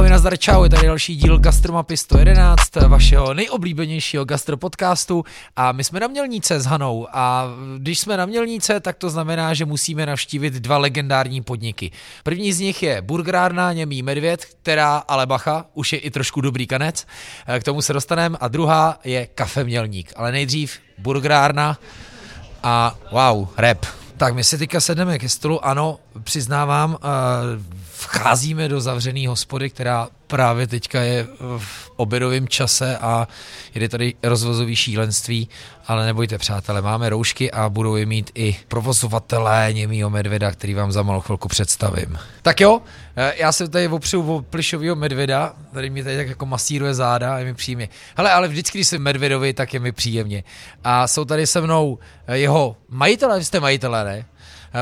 Ahoj, nazdar, čau, je tady další díl Gastromapy 111, vašeho nejoblíbenějšího gastropodcastu. A my jsme na Mělníce s Hanou. A když jsme na Mělníce, tak to znamená, že musíme navštívit dva legendární podniky. První z nich je burgerárna Němý Medvěd, která, ale bacha, už je i trošku dobrý kanec, k tomu se dostaneme. A druhá je Kafe Mělník, ale nejdřív burgerárna a wow, rap. Tak my si teďka sedneme ke stolu, ano, přiznávám, vcházíme do zavřené hospody, která právě teďka je v obědovém čase a jde tady rozvozový šílenství, ale nebojte přátelé, máme roušky a budou je mít i provozovatelé němýho medvěda, který vám za malou chvilku představím. Tak jo, já se tady opřu o plišového medvěda, který mi tady tak jako masíruje záda a je mi příjemně. Hele, ale vždycky, když jsem medvědovi, tak je mi příjemně. A jsou tady se mnou jeho majitelé, vy jste majitelé, ne?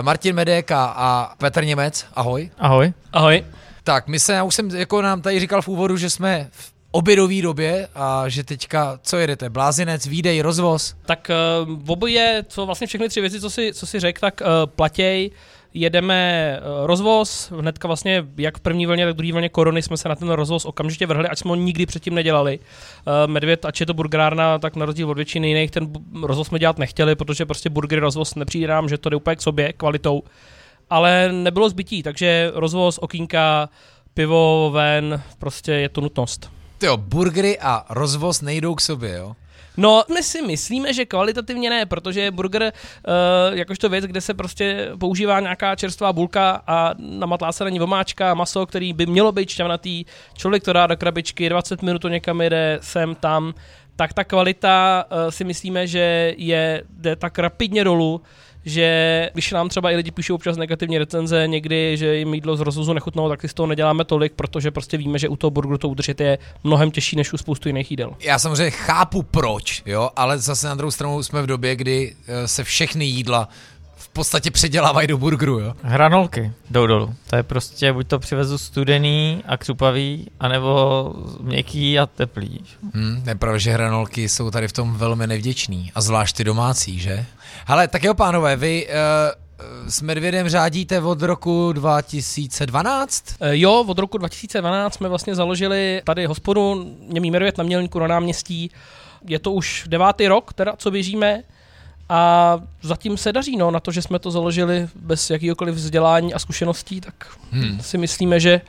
Martin Medéka a Petr Němec, ahoj. Ahoj. Ahoj. Tak my se, já už jsem jako nám tady říkal v úvodu, že jsme v obědové době a že teďka, co jedete, blázinec, výdej, rozvoz? Tak uh, v oboje, co vlastně všechny tři věci, co si, co si řekl, tak uh, platěj, jedeme uh, rozvoz, hnedka vlastně jak v první vlně, tak v druhé vlně korony jsme se na ten rozvoz okamžitě vrhli, ať jsme ho nikdy předtím nedělali. Uh, Medvěd, ať je to burgerárna, tak na rozdíl od většiny jiných ten rozvoz jsme dělat nechtěli, protože prostě burgery rozvoz nepřijde nám, že to jde úplně k sobě kvalitou. Ale nebylo zbytí, takže rozvoz, okýnka, pivo ven, prostě je to nutnost. Jo, burgery a rozvoz nejdou k sobě, jo? No, my si myslíme, že kvalitativně ne, protože burger uh, jakožto věc, kde se prostě používá nějaká čerstvá bulka a namatlá se na ní vomáčka, maso, který by mělo být šťavnatý, člověk to dá do krabičky, 20 minut to někam jede, sem, tam, tak ta kvalita uh, si myslíme, že je, jde tak rapidně dolů, že když nám třeba i lidi píšou občas negativní recenze někdy, že jim jídlo z rozvozu nechutnalo, tak si z toho neděláme tolik, protože prostě víme, že u toho burgeru to udržet je mnohem těžší než u spoustu jiných jídel. Já samozřejmě chápu proč, jo, ale zase na druhou stranu jsme v době, kdy eh, se všechny jídla v podstatě předělávají do burgeru, jo? Hranolky jdou dolů. To je prostě, buď to přivezu studený a křupavý, anebo měkký a teplý. Hmm, nepravda, že hranolky jsou tady v tom velmi nevděčný. A zvlášť ty domácí, že? Ale tak jo, pánové, vy uh, s Medvědem řádíte od roku 2012? Uh, jo, od roku 2012 jsme vlastně založili tady hospodu Němý Medvěd na Mělníku na náměstí. Je to už devátý rok, teda, co běžíme. A zatím se daří, no, na to, že jsme to založili bez jakýkoliv vzdělání a zkušeností, tak hmm. si myslíme, že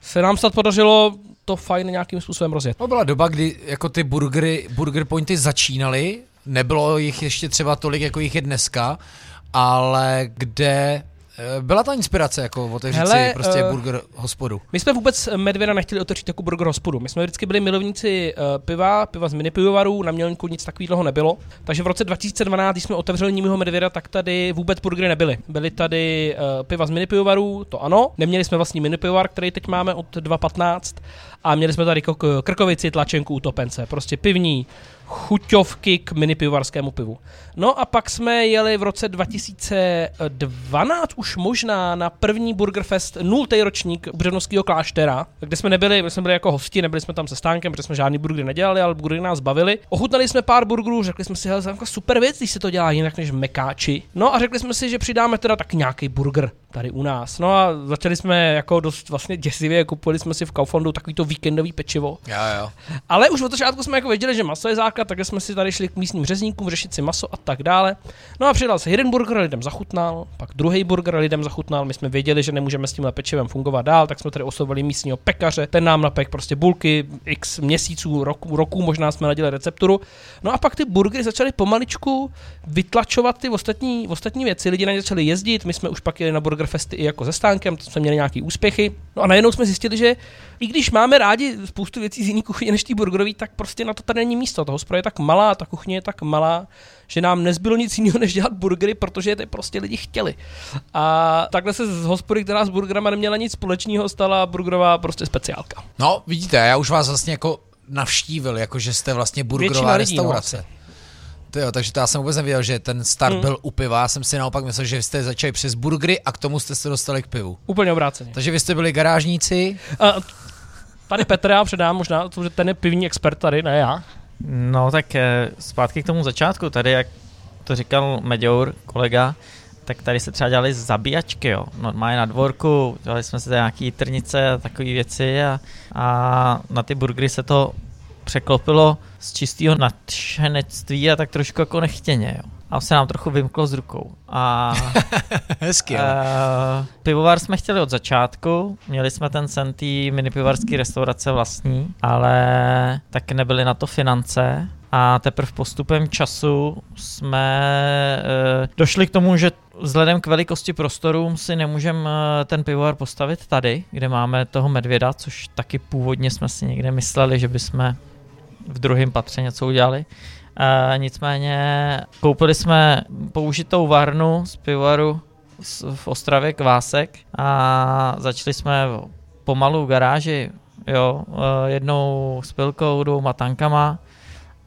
se nám snad podařilo to fajn nějakým způsobem rozjet. To byla doba, kdy jako ty burgery, burger pointy začínaly, nebylo jich ještě třeba tolik, jako jich je dneska, ale kde byla ta inspirace jako otevřít Hele, si prostě uh, burger hospodu? My jsme vůbec Medvěda nechtěli otevřít jako burger hospodu. My jsme vždycky byli milovníci uh, piva, piva z mini pivovarů, na Mělníku nic takového nebylo. Takže v roce 2012, když jsme otevřeli Nímího Medvěda, tak tady vůbec burgery nebyly. Byly tady uh, piva z mini pivovarů, to ano. Neměli jsme vlastní mini pivovar, který teď máme od 2.15 a měli jsme tady krkovici, tlačenku, utopence. Prostě pivní, chuťovky k mini pivovarskému pivu. No a pak jsme jeli v roce 2012 už možná na první Burgerfest 0. ročník Břevnovského kláštera, kde jsme nebyli, my jsme byli jako hosti, nebyli jsme tam se stánkem, protože jsme žádný burgery nedělali, ale burgery nás bavili. Ochutnali jsme pár burgerů, řekli jsme si, hele, jako super věc, když se to dělá jinak než mekáči. No a řekli jsme si, že přidáme teda tak nějaký burger tady u nás. No a začali jsme jako dost vlastně děsivě, kupovali jsme si v Kauflandu takový to víkendový pečivo. Jo, jo. Ale už od začátku jsme jako věděli, že maso je základ, takže jsme si tady šli k místním řezníkům řešit si maso a tak dále. No a přidal se jeden burger, lidem zachutnal, pak druhý burger lidem zachutnal. My jsme věděli, že nemůžeme s tímhle pečivem fungovat dál, tak jsme tady oslovili místního pekaře, ten nám napek prostě bulky, x měsíců, roku, roku možná jsme nadělali recepturu. No a pak ty burgery začaly pomaličku vytlačovat ty ostatní, ostatní věci. Lidi na ně začali jezdit, my jsme už pak jeli na burger festy i jako se stánkem, to jsme měli nějaký úspěchy. No a najednou jsme zjistili, že i když máme rádi spoustu věcí z jiný kuchyně než ty burgerový, tak prostě na to tady není místo. Toho je tak malá, ta kuchyně je tak malá, že nám nezbylo nic jiného, než dělat burgery, protože ty prostě lidi chtěli. A takhle se z hospody, která s burgerama neměla nic společného, stala burgerová prostě speciálka. No, vidíte, já už vás vlastně jako navštívil, jako že jste vlastně burgerová lidí, no, restaurace. No, to jo, takže to já jsem vůbec nevěděl, že ten start hmm. byl u piva. Já jsem si naopak myslel, že jste začali přes burgery a k tomu jste se dostali k pivu. Úplně obráceně. Takže vy jste byli garážníci. A, tady Petr já předám možná, protože ten je pivní expert tady, ne já. No tak eh, zpátky k tomu začátku, tady jak to říkal Meďour, kolega, tak tady se třeba dělali zabíjačky, jo. Normálně na dvorku, dělali jsme si nějaký trnice a takové věci a, a na ty burgery se to překlopilo z čistého nadšenectví a tak trošku jako nechtěně, jo. A se nám trochu vymklo z rukou. A Hezky, uh, pivovar jsme chtěli od začátku, měli jsme ten sen té minipivovarské restaurace vlastní, ale tak nebyly na to finance a teprve postupem času jsme uh, došli k tomu, že vzhledem k velikosti prostorů si nemůžeme ten pivovar postavit tady, kde máme toho medvěda, což taky původně jsme si někde mysleli, že bychom v druhém patře něco udělali. Uh, nicméně koupili jsme použitou varnu z pivovaru v Ostravě Kvásek a začali jsme pomalu v garáži, jo, uh, jednou s pilkou, dvouma tankama.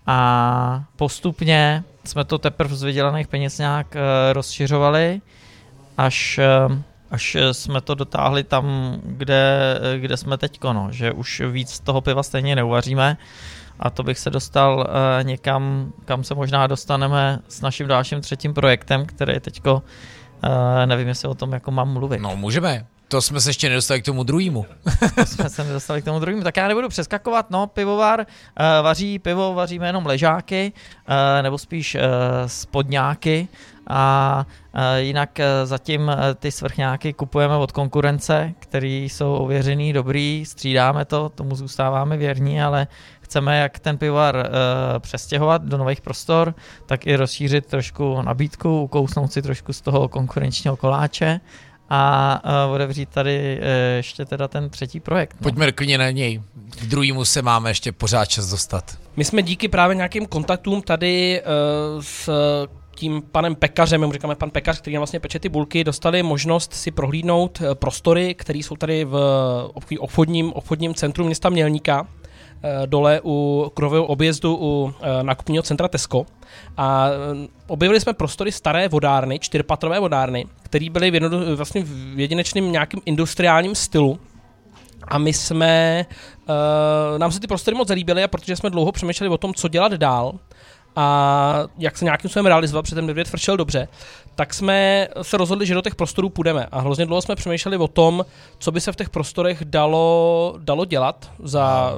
A postupně jsme to teprve z vydělaných peněz nějak uh, rozšiřovali, až, uh, až jsme to dotáhli tam, kde, kde jsme teďko, no, že už víc toho piva stejně neuvaříme, a to bych se dostal uh, někam, kam se možná dostaneme s naším dalším třetím projektem, který teďko, uh, nevím, jestli o tom jako mám mluvit. No, můžeme. To jsme se ještě nedostali k tomu druhému. to jsme se nedostali k tomu druhému. Tak já nebudu přeskakovat, no, pivovar uh, vaří pivo, vaříme jenom ležáky, uh, nebo spíš uh, spodňáky a uh, jinak uh, zatím uh, ty svrchňáky kupujeme od konkurence, který jsou ověřený, dobrý, střídáme to, tomu zůstáváme věrní, ale chceme jak ten pivovar uh, přestěhovat do nových prostor, tak i rozšířit trošku nabídku, ukousnout si trošku z toho konkurenčního koláče a uh, otevřít tady uh, ještě teda ten třetí projekt. No. Pojďme klidně na něj. K druhému se máme ještě pořád čas dostat. My jsme díky právě nějakým kontaktům tady uh, s tím panem pekařem, my mu říkáme pan pekař, který nám vlastně peče ty bulky, dostali možnost si prohlídnout prostory, které jsou tady v obchodním, obchodním centru města Mělníka dole u krového objezdu u eh, nákupního centra Tesco. A eh, objevili jsme prostory staré vodárny, čtyřpatrové vodárny, které byly v, jednodu, vlastně v jedinečném nějakým industriálním stylu, a my jsme, uh, nám se ty prostory moc zalíbily a protože jsme dlouho přemýšleli o tom, co dělat dál a jak se nějakým způsobem realizovat, protože ten medvěd dobře, tak jsme se rozhodli, že do těch prostorů půjdeme. A hrozně dlouho jsme přemýšleli o tom, co by se v těch prostorech dalo, dalo dělat za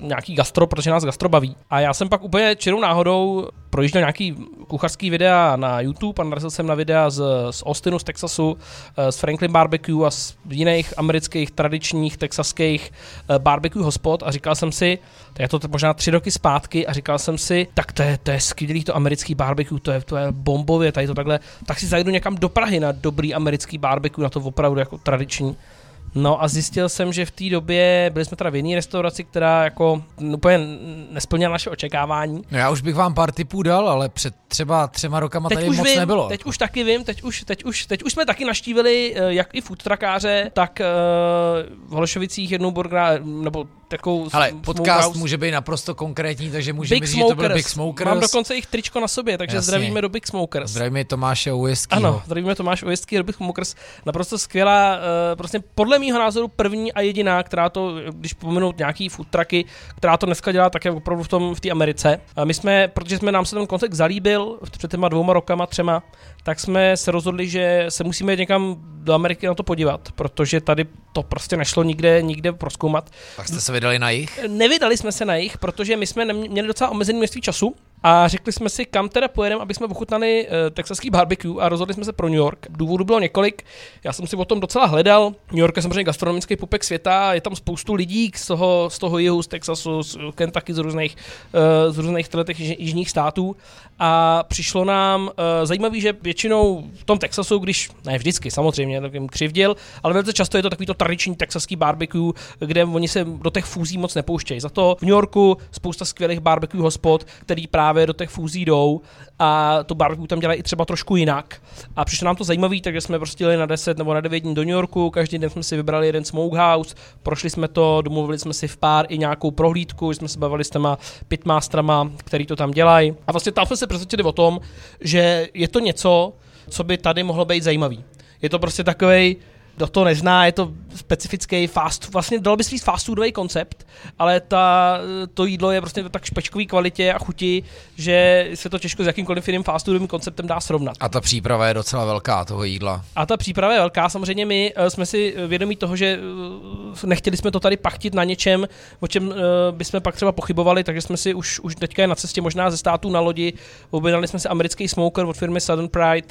nějaký gastro, protože nás gastro baví. A já jsem pak úplně čirou náhodou projížděl nějaký kuchařský videa na YouTube a narazil jsem na videa z, z Austinu, z Texasu, eh, z Franklin Barbecue a z jiných amerických tradičních texaských eh, barbecue hospod a říkal jsem si, to je to možná tři roky zpátky a říkal jsem si, tak to je, to je skvělý to americký barbecue, to je, to je bombově, tady to takhle, tak si zajdu někam do Prahy na dobrý americký barbecue, na to opravdu jako tradiční. No a zjistil jsem, že v té době byli jsme teda v jiné restauraci, která jako úplně nesplnila naše očekávání. No já už bych vám pár tipů dal, ale před třeba třema rokama teď tady už moc vím, nebylo. Teď už taky vím, teď už, teď už, teď už jsme taky naštívili eh, jak i food truckáře, tak uh, v Holešovicích jednou burgera, nebo takovou Ale podcast house. může být naprosto konkrétní, takže můžeme říct, že to byl Big Smokers. Mám dokonce jich tričko na sobě, takže Jasně. zdravíme do Big Smokers. Zdravíme Tomáše Ujistky. Ano, zdravíme Tomáše Ujistky do Big Smokers. Naprosto skvělá, uh, prostě podle mýho názoru první a jediná, která to, když pomenout nějaký food trucky, která to dneska dělá také opravdu v tom v té Americe. A my jsme, protože jsme nám se ten koncept zalíbil před těma dvouma rokama, třema, tak jsme se rozhodli, že se musíme jít někam do Ameriky na to podívat, protože tady to prostě nešlo nikde, nikde proskoumat. Tak jste se vydali na jich? Nevydali jsme se na jich, protože my jsme měli docela omezený množství času a řekli jsme si, kam teda pojedeme, aby jsme ochutnali uh, texaský barbecue a rozhodli jsme se pro New York. Důvodů bylo několik, já jsem si o tom docela hledal. New York je samozřejmě gastronomický pupek světa, je tam spoustu lidí z toho, z toho jihu, z Texasu, z Kentucky, z různých, uh, z různých těch jižních států a přišlo nám uh, zajímavý, že většinou v tom Texasu, když, ne vždycky samozřejmě, tak jim křivděl, ale velice často je to takový to tradiční texaský barbecue, kde oni se do těch fúzí moc nepouštějí. Za to v New Yorku spousta skvělých barbecue hospod, který právě do těch fúzí jdou a to barbecue tam dělají i třeba trošku jinak. A přišlo nám to zajímavý, takže jsme prostě jeli na 10 nebo na 9 dní do New Yorku, každý den jsme si vybrali jeden smokehouse, prošli jsme to, domluvili jsme si v pár i nějakou prohlídku, jsme se bavili s těma pitmasterama, který to tam dělají. A vlastně tam jsme se přesvědčili o tom, že je to něco, co by tady mohlo být zajímavý. Je to prostě takový, kdo to nezná, je to specifický fast, vlastně dalo by říct fast foodový koncept, ale ta, to jídlo je prostě tak špečkový kvalitě a chuti, že se to těžko s jakýmkoliv jiným fast foodovým konceptem dá srovnat. A ta příprava je docela velká toho jídla. A ta příprava je velká, samozřejmě my uh, jsme si vědomí toho, že uh, nechtěli jsme to tady pachtit na něčem, o čem uh, bychom pak třeba pochybovali, takže jsme si už, už teďka je na cestě možná ze států na lodi, objednali jsme si americký smoker od firmy Southern Pride,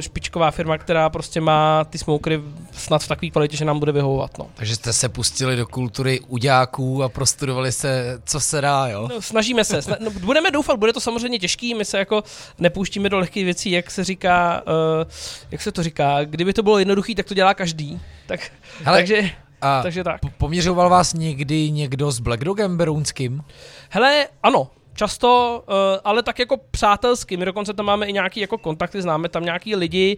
špičková firma, která prostě má ty smokery snad v takové kvalitě, že nám bude vyhovovat. No. Takže jste se pustili do kultury uďáků a prostudovali se, co se dá, jo? No, snažíme se. Sna- no, budeme doufat, bude to samozřejmě těžký, my se jako nepouštíme do lehkých věcí, jak se říká, uh, jak se to říká, kdyby to bylo jednoduchý, tak to dělá každý. Tak, Hele, takže, a takže tak. Poměřoval vás někdy někdo s Black Dogem berounským? Hele, ano, často, uh, ale tak jako přátelsky. My dokonce tam máme i nějaký jako kontakty, známe tam nějaký lidi.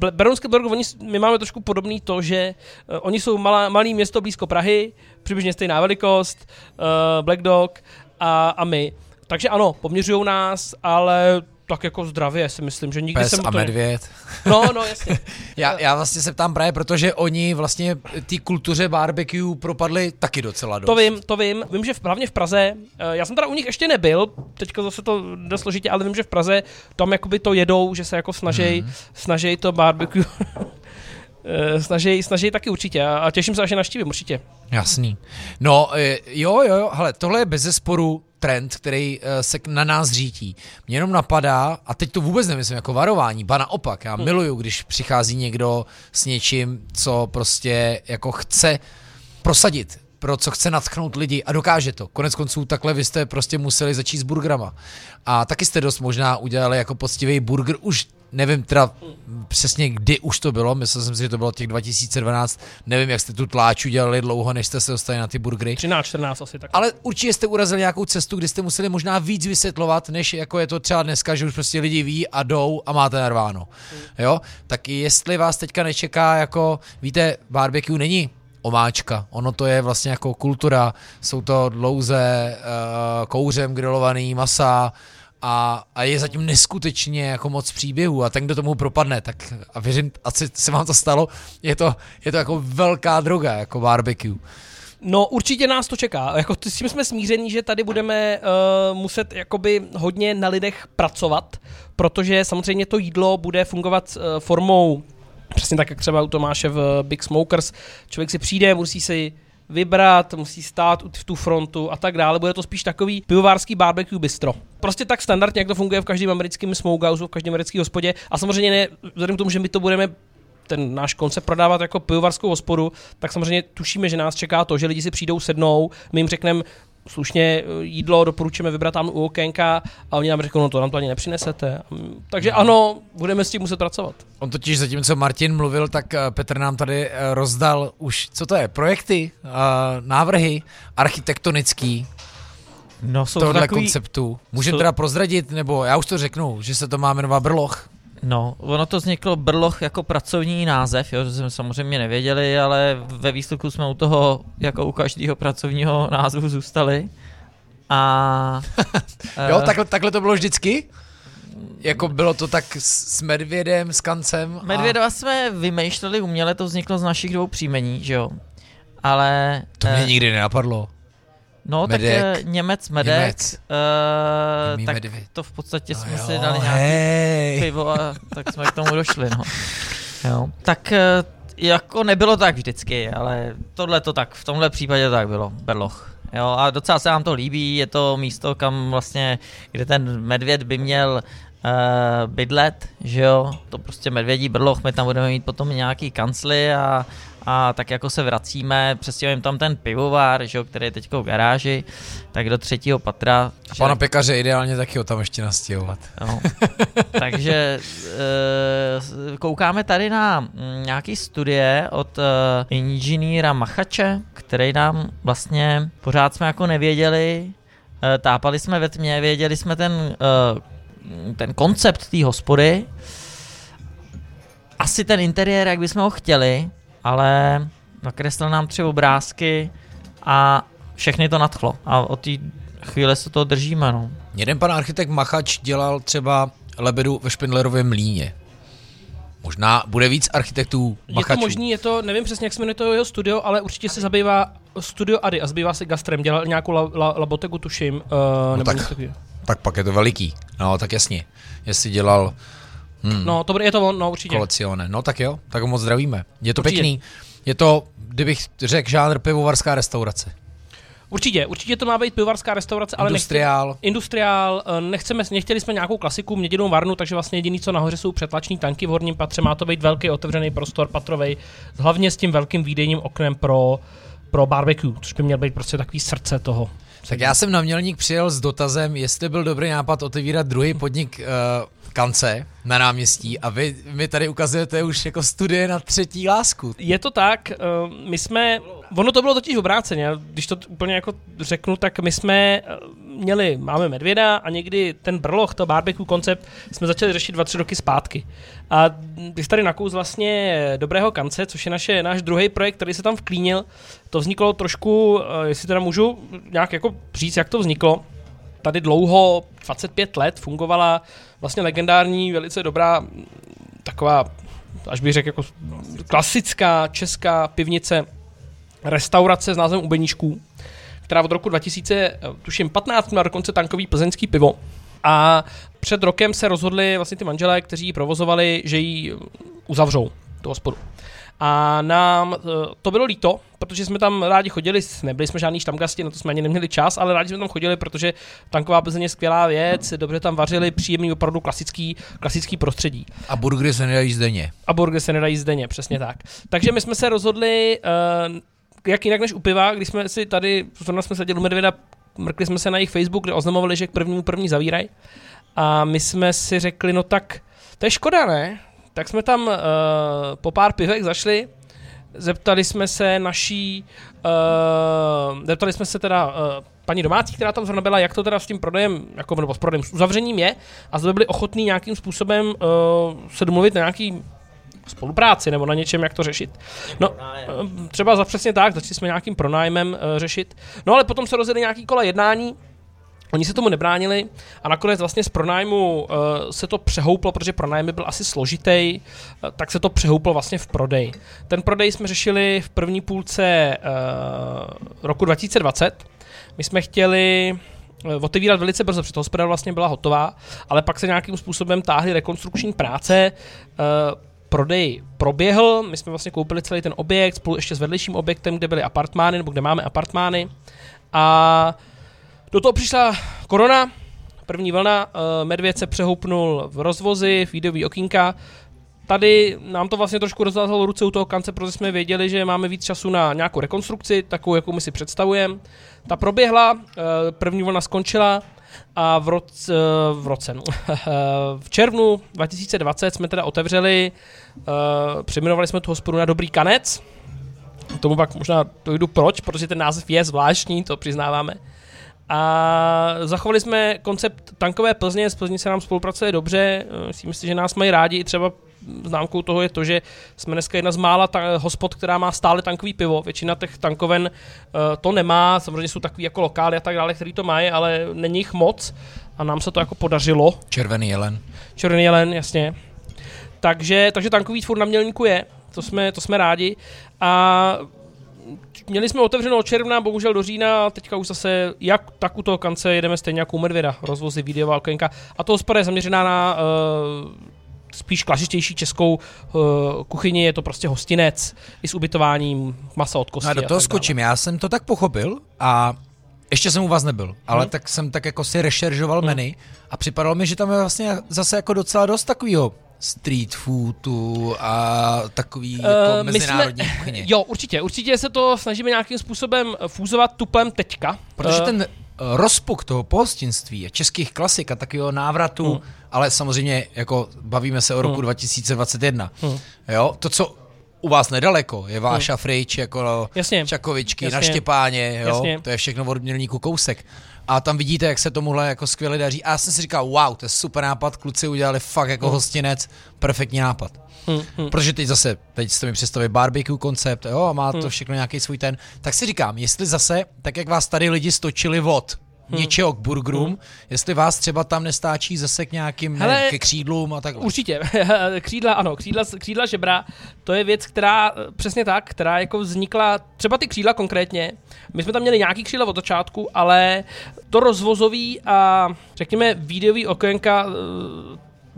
Uh, Berounské Borg, oni, my máme trošku podobný to, že uh, oni jsou malá, malý město blízko Prahy, přibližně stejná velikost, Black Dog a, a my. Takže ano, poměřují nás, ale tak jako zdravě si myslím, že nikdy Pes jsem a to... medvěd. No, no, jasně. já, já vlastně se ptám právě, protože oni vlastně ty kultuře barbecue propadli taky docela dost. To vím, to vím. Vím, že v, hlavně v Praze, eh, já jsem teda u nich ještě nebyl, teďka zase to jde složitě, ale vím, že v Praze tam jakoby to jedou, že se jako snaží, hmm. snaží to barbecue snaží, snaží taky určitě a těším se, až je naštívím určitě. Jasný. No, eh, jo, jo, jo, hele, tohle je bez zesporu trend, který uh, se na nás řítí. Mě jenom napadá, a teď to vůbec nemyslím jako varování, ba naopak, já hmm. miluju, když přichází někdo s něčím, co prostě jako chce prosadit, pro co chce natchnout lidi a dokáže to. Konec konců takhle vy jste prostě museli začít s burgrama. A taky jste dost možná udělali jako poctivý burger už nevím teda přesně kdy už to bylo, myslel jsem si, že to bylo těch 2012, nevím, jak jste tu tláču dělali dlouho, než jste se dostali na ty burgery. 13, 14 asi tak. Ale určitě jste urazili nějakou cestu, kdy jste museli možná víc vysvětlovat, než jako je to třeba dneska, že už prostě lidi ví a jdou a máte narváno. Jo? Tak jestli vás teďka nečeká jako, víte, barbecue není omáčka. Ono to je vlastně jako kultura, jsou to dlouze uh, kouřem grilovaný masa, a, a je zatím neskutečně jako moc příběhů a ten, kdo tomu propadne, tak a věřím, asi se vám to stalo, je to, je to jako velká droga, jako barbecue. No určitě nás to čeká. Jako, s tím jsme smíření, že tady budeme uh, muset jakoby hodně na lidech pracovat, protože samozřejmě to jídlo bude fungovat uh, formou přesně tak, jak třeba u Tomáše v Big Smokers. Člověk si přijde, musí si vybrat, musí stát v tu frontu a tak dále. Bude to spíš takový pivovarský barbecue bistro. Prostě tak standardně, jak to funguje v každém americkém smokehouse, v každém americkém hospodě. A samozřejmě ne, vzhledem k tomu, že my to budeme ten náš koncept prodávat jako pivovarskou hospodu, tak samozřejmě tušíme, že nás čeká to, že lidi si přijdou sednou, my jim řekneme, slušně eh, jídlo doporučíme vybrat tam u okénka a oni nám řeknou, no to nám to ani nepřinesete. Takže ano, budeme s tím muset pracovat. On totiž zatímco Martin mluvil, tak eh, Petr nám tady eh, rozdal už, co to je, projekty, návrhy architektonický, No, jsou tohle takový, konceptu. Můžeme jsou... teda prozradit, nebo já už to řeknu, že se to má jmenovat Brloch. No, ono to vzniklo Brloch jako pracovní název, jo, že jsme samozřejmě nevěděli, ale ve výsledku jsme u toho, jako u každého pracovního názvu zůstali. A... jo, takhle, takhle to bylo vždycky? Jako bylo to tak s Medvědem, s Kancem? A... Medvěda jsme vymýšleli uměle, to vzniklo z našich dvou příjmení, že jo. Ale... To mě eh, nikdy nenapadlo. No, Medek. tak Němec Medek, Němec. Uh, tak medvěd. to v podstatě no jsme jo, si dali nějaký pivo a tak jsme k tomu došli, no. Jo. Tak uh, jako nebylo tak vždycky, ale tohle to tak, v tomhle případě tak bylo, Berloch. Jo, a docela se nám to líbí, je to místo, kam vlastně, kde ten medvěd by měl uh, bydlet, že jo, to prostě medvědí brloch, my tam budeme mít potom nějaký kancly a a tak jako se vracíme, přestěhujeme tam ten pivovar, že jo, který je teď v garáži, tak do třetího patra. A pana že... pekaře ideálně taky ho tam ještě nastěhovat. No. Takže e, koukáme tady na mm, nějaký studie od e, inženýra Machače, který nám vlastně pořád jsme jako nevěděli, e, tápali jsme ve tmě, věděli jsme ten, e, ten koncept té hospody, asi ten interiér, jak bychom ho chtěli, ale nakreslil nám tři obrázky a všechny to nadchlo. A od té chvíle se to držíme. No. Jeden pan architekt Machač dělal třeba lebedu ve Špindlerově mlíně. Možná bude víc architektů Je machačů. to možný, je to, nevím přesně, jak se jmenuje to jeho studio, ale určitě se zabývá studio Ady a zabývá se gastrem, dělal nějakou la, la, labotegu, tuším. Uh, nebo tak. Tak pak je to veliký. No, tak jasně. Jestli dělal hmm, No, to bude, je to on, no určitě. kolecione. No tak jo, tak ho moc zdravíme. Je to Určitě. pěkný. Je to, kdybych řekl, žánr pivovarská restaurace. Určitě, určitě to má být pivovarská restaurace, ale nechci, Industriál. Industriál, eh, nechceme, nechtěli jsme nějakou klasiku, měděnou varnu, takže vlastně jediný, co nahoře jsou přetlační tanky v horním patře, má to být velký otevřený prostor patrovej, hlavně s tím velkým výdejním oknem pro, pro barbecue, což by měl být prostě takový srdce toho. Tak já jsem na Mělník přijel s dotazem, jestli byl dobrý nápad otevírat druhý podnik uh, kance na náměstí a vy mi tady ukazujete už jako studie na třetí lásku. Je to tak, eh, my jsme, ono to bylo totiž obráceně, když to úplně jako řeknu, tak my jsme eh, měli, máme medvěda a někdy ten brloch, to barbecue koncept jsme začali řešit dva, tři roky zpátky. A jsi tady nakous vlastně Dobrého kance, což je naše, náš druhý projekt, který se tam vklínil. To vzniklo trošku, eh, jestli teda můžu nějak jako říct, jak to vzniklo. Tady dlouho, 25 let, fungovala vlastně legendární, velice dobrá taková až bych řekl jako klasická česká pivnice, restaurace s názvem U Beníšků, která od roku 2000, eh, tuším 15, měla dokonce tankový plzeňský pivo. A před rokem se rozhodli vlastně ty manželé, kteří ji provozovali, že ji uzavřou, tu hospodu. A nám eh, to bylo líto, protože jsme tam rádi chodili, nebyli jsme žádný štamgasti, na to jsme ani neměli čas, ale rádi jsme tam chodili, protože tanková Plzeň je skvělá věc, dobře tam vařili, příjemný, opravdu klasický, klasický prostředí. A burgery se nedají zdeně. A burgery se nedají zdeně, přesně tak. Takže my jsme se rozhodli, uh, jak jinak než u piva, když jsme si tady, zrovna jsme seděli u Medvěda, mrkli jsme se na jejich Facebook, kde oznamovali, že k prvnímu první zavírají. A my jsme si řekli, no tak, to je škoda, ne? Tak jsme tam uh, po pár pivech zašli, zeptali jsme se naší, uh, zeptali jsme se teda uh, paní domácí, která tam zrovna byla, jak to teda s tím prodejem, jako, nebo s prodejem, s uzavřením je, a zde byli ochotní nějakým způsobem uh, se domluvit na nějaký spolupráci nebo na něčem, jak to řešit. No, třeba za přesně tak, začali jsme nějakým pronájmem uh, řešit. No ale potom se rozjeli nějaký kola jednání, Oni se tomu nebránili a nakonec vlastně z pronájmu uh, se to přehouplo, protože pronájem by byl asi složitý, uh, tak se to přehouplo vlastně v prodej. Ten prodej jsme řešili v první půlce uh, roku 2020. My jsme chtěli eh, otevírat velice brzo, protože hospoda vlastně byla hotová, ale pak se nějakým způsobem táhly rekonstrukční práce, prodej proběhl, my jsme vlastně koupili celý ten objekt spolu ještě s vedlejším objektem, kde byly apartmány, nebo kde máme apartmány a do toho přišla korona, první vlna, eh, medvěd se přehoupnul v rozvozy, v výdový okýnka. Tady nám to vlastně trošku rozvázalo ruce u toho kance, protože jsme věděli, že máme víc času na nějakou rekonstrukci, takovou, jakou my si představujeme. Ta proběhla, eh, první vlna skončila a v roce, v, roce no, v červnu 2020 jsme teda otevřeli, eh, přejmenovali jsme tu hospodu na Dobrý kanec. K tomu pak možná dojdu proč, protože ten název je zvláštní, to přiznáváme. A zachovali jsme koncept tankové Plzně, z Plzní se nám spolupracuje dobře, eh, myslím si, že nás mají rádi, i třeba známkou toho je to, že jsme dneska jedna z mála ta- hospod, která má stále tankový pivo. Většina těch tankoven uh, to nemá, samozřejmě jsou takový jako lokály a tak dále, který to mají, ale není jich moc a nám se to jako podařilo. Červený jelen. Červený jelen, jasně. Takže, takže tankový furt na mělníku je, to jsme, to jsme rádi. A měli jsme otevřeno od června, bohužel do října, a teďka už zase, jak tak u toho kance jedeme stejně jako u Medvěda, rozvozy, videová okénka. A to hospoda je zaměřená na uh, spíš klasičtější českou uh, kuchyni, je to prostě hostinec i s ubytováním masa od kosti. No a do toho dále. skočím. Já jsem to tak pochopil a ještě jsem u vás nebyl, ale Mhm. tak jsem tak jako si rešeržoval menu a připadalo mi, že tam je vlastně zase jako docela dost takového street foodu a takový jako Eh, my mezinárodní kuchyně. Jo, určitě, určitě se to snažíme nějakým způsobem fúzovat tuplem teďka. Protože Eh, ten eh, rozpuk toho pohostinství a českých klasik a takového návratu, Hmm. ale samozřejmě jako bavíme se o roku Hmm. 2021. Hmm. Jo, to, co u vás nedaleko, je váš Afrič, jako Jasně. Čakovičky, Jasně. na Štěpáně, jo, Jasně. to je všechno od mělníku kousek. A tam vidíte, jak se tomuhle jako skvěle daří. A já jsem si říkal, wow, to je super nápad, kluci udělali fakt jako Hmm. hostinec, perfektní nápad. hm, hm. Protože teď zase, teď jste mi představili barbecue koncept, jo, a má to Hmm. všechno nějaký svůj ten. Tak si říkám, jestli zase, tak jak vás tady lidi stočili vod, hmm. něčeho k burgerům, hmm. jestli vás třeba tam nestáčí zase k nějakým Hele, ne, ke křídlům a tak. Určitě. křídla, ano, křídla, křídla žebra, to je věc, která přesně tak, která jako vznikla, třeba ty křídla konkrétně, my jsme tam měli nějaký křídla od začátku, ale to rozvozový a řekněme videový okénka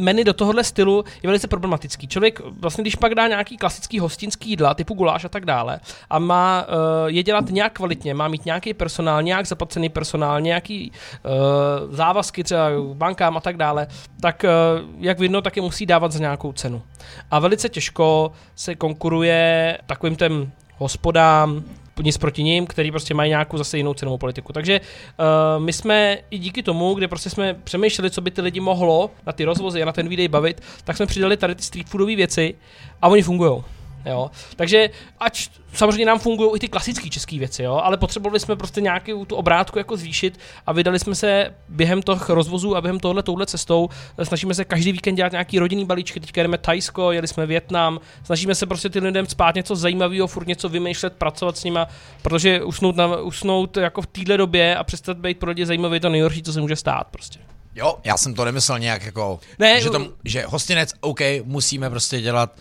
menu do tohohle stylu je velice problematický. Člověk vlastně, když pak dá nějaký klasický hostinský jídla, typu guláš a tak dále, a má uh, je dělat nějak kvalitně, má mít nějaký personál, nějak zaplacený personál, nějaký uh, závazky třeba bankám a tak dále, tak uh, jak vidno, taky musí dávat za nějakou cenu. A velice těžko se konkuruje takovým těm hospodám, nic proti ním, který prostě mají nějakou zase jinou cenovou politiku. Takže uh, my jsme i díky tomu, kde prostě jsme přemýšleli, co by ty lidi mohlo na ty rozvozy a na ten výdej bavit, tak jsme přidali tady ty street foodové věci a oni fungují. Jo? Takže ať samozřejmě nám fungují i ty klasické české věci, jo? ale potřebovali jsme prostě nějakou tu obrátku jako zvýšit a vydali jsme se během těch rozvozů a během tohle touhle cestou. Snažíme se každý víkend dělat nějaký rodinný balíčky, teď jdeme Tajsko, jeli jsme Větnam, snažíme se prostě ty lidem spát něco zajímavého, furt něco vymýšlet, pracovat s nima, protože usnout, na, usnout jako v téhle době a přestat být pro lidi zajímavý je to nejhorší, co se může stát prostě. Jo, já jsem to nemyslel nějak jako, ne, že, to, že hostinec, OK, musíme prostě dělat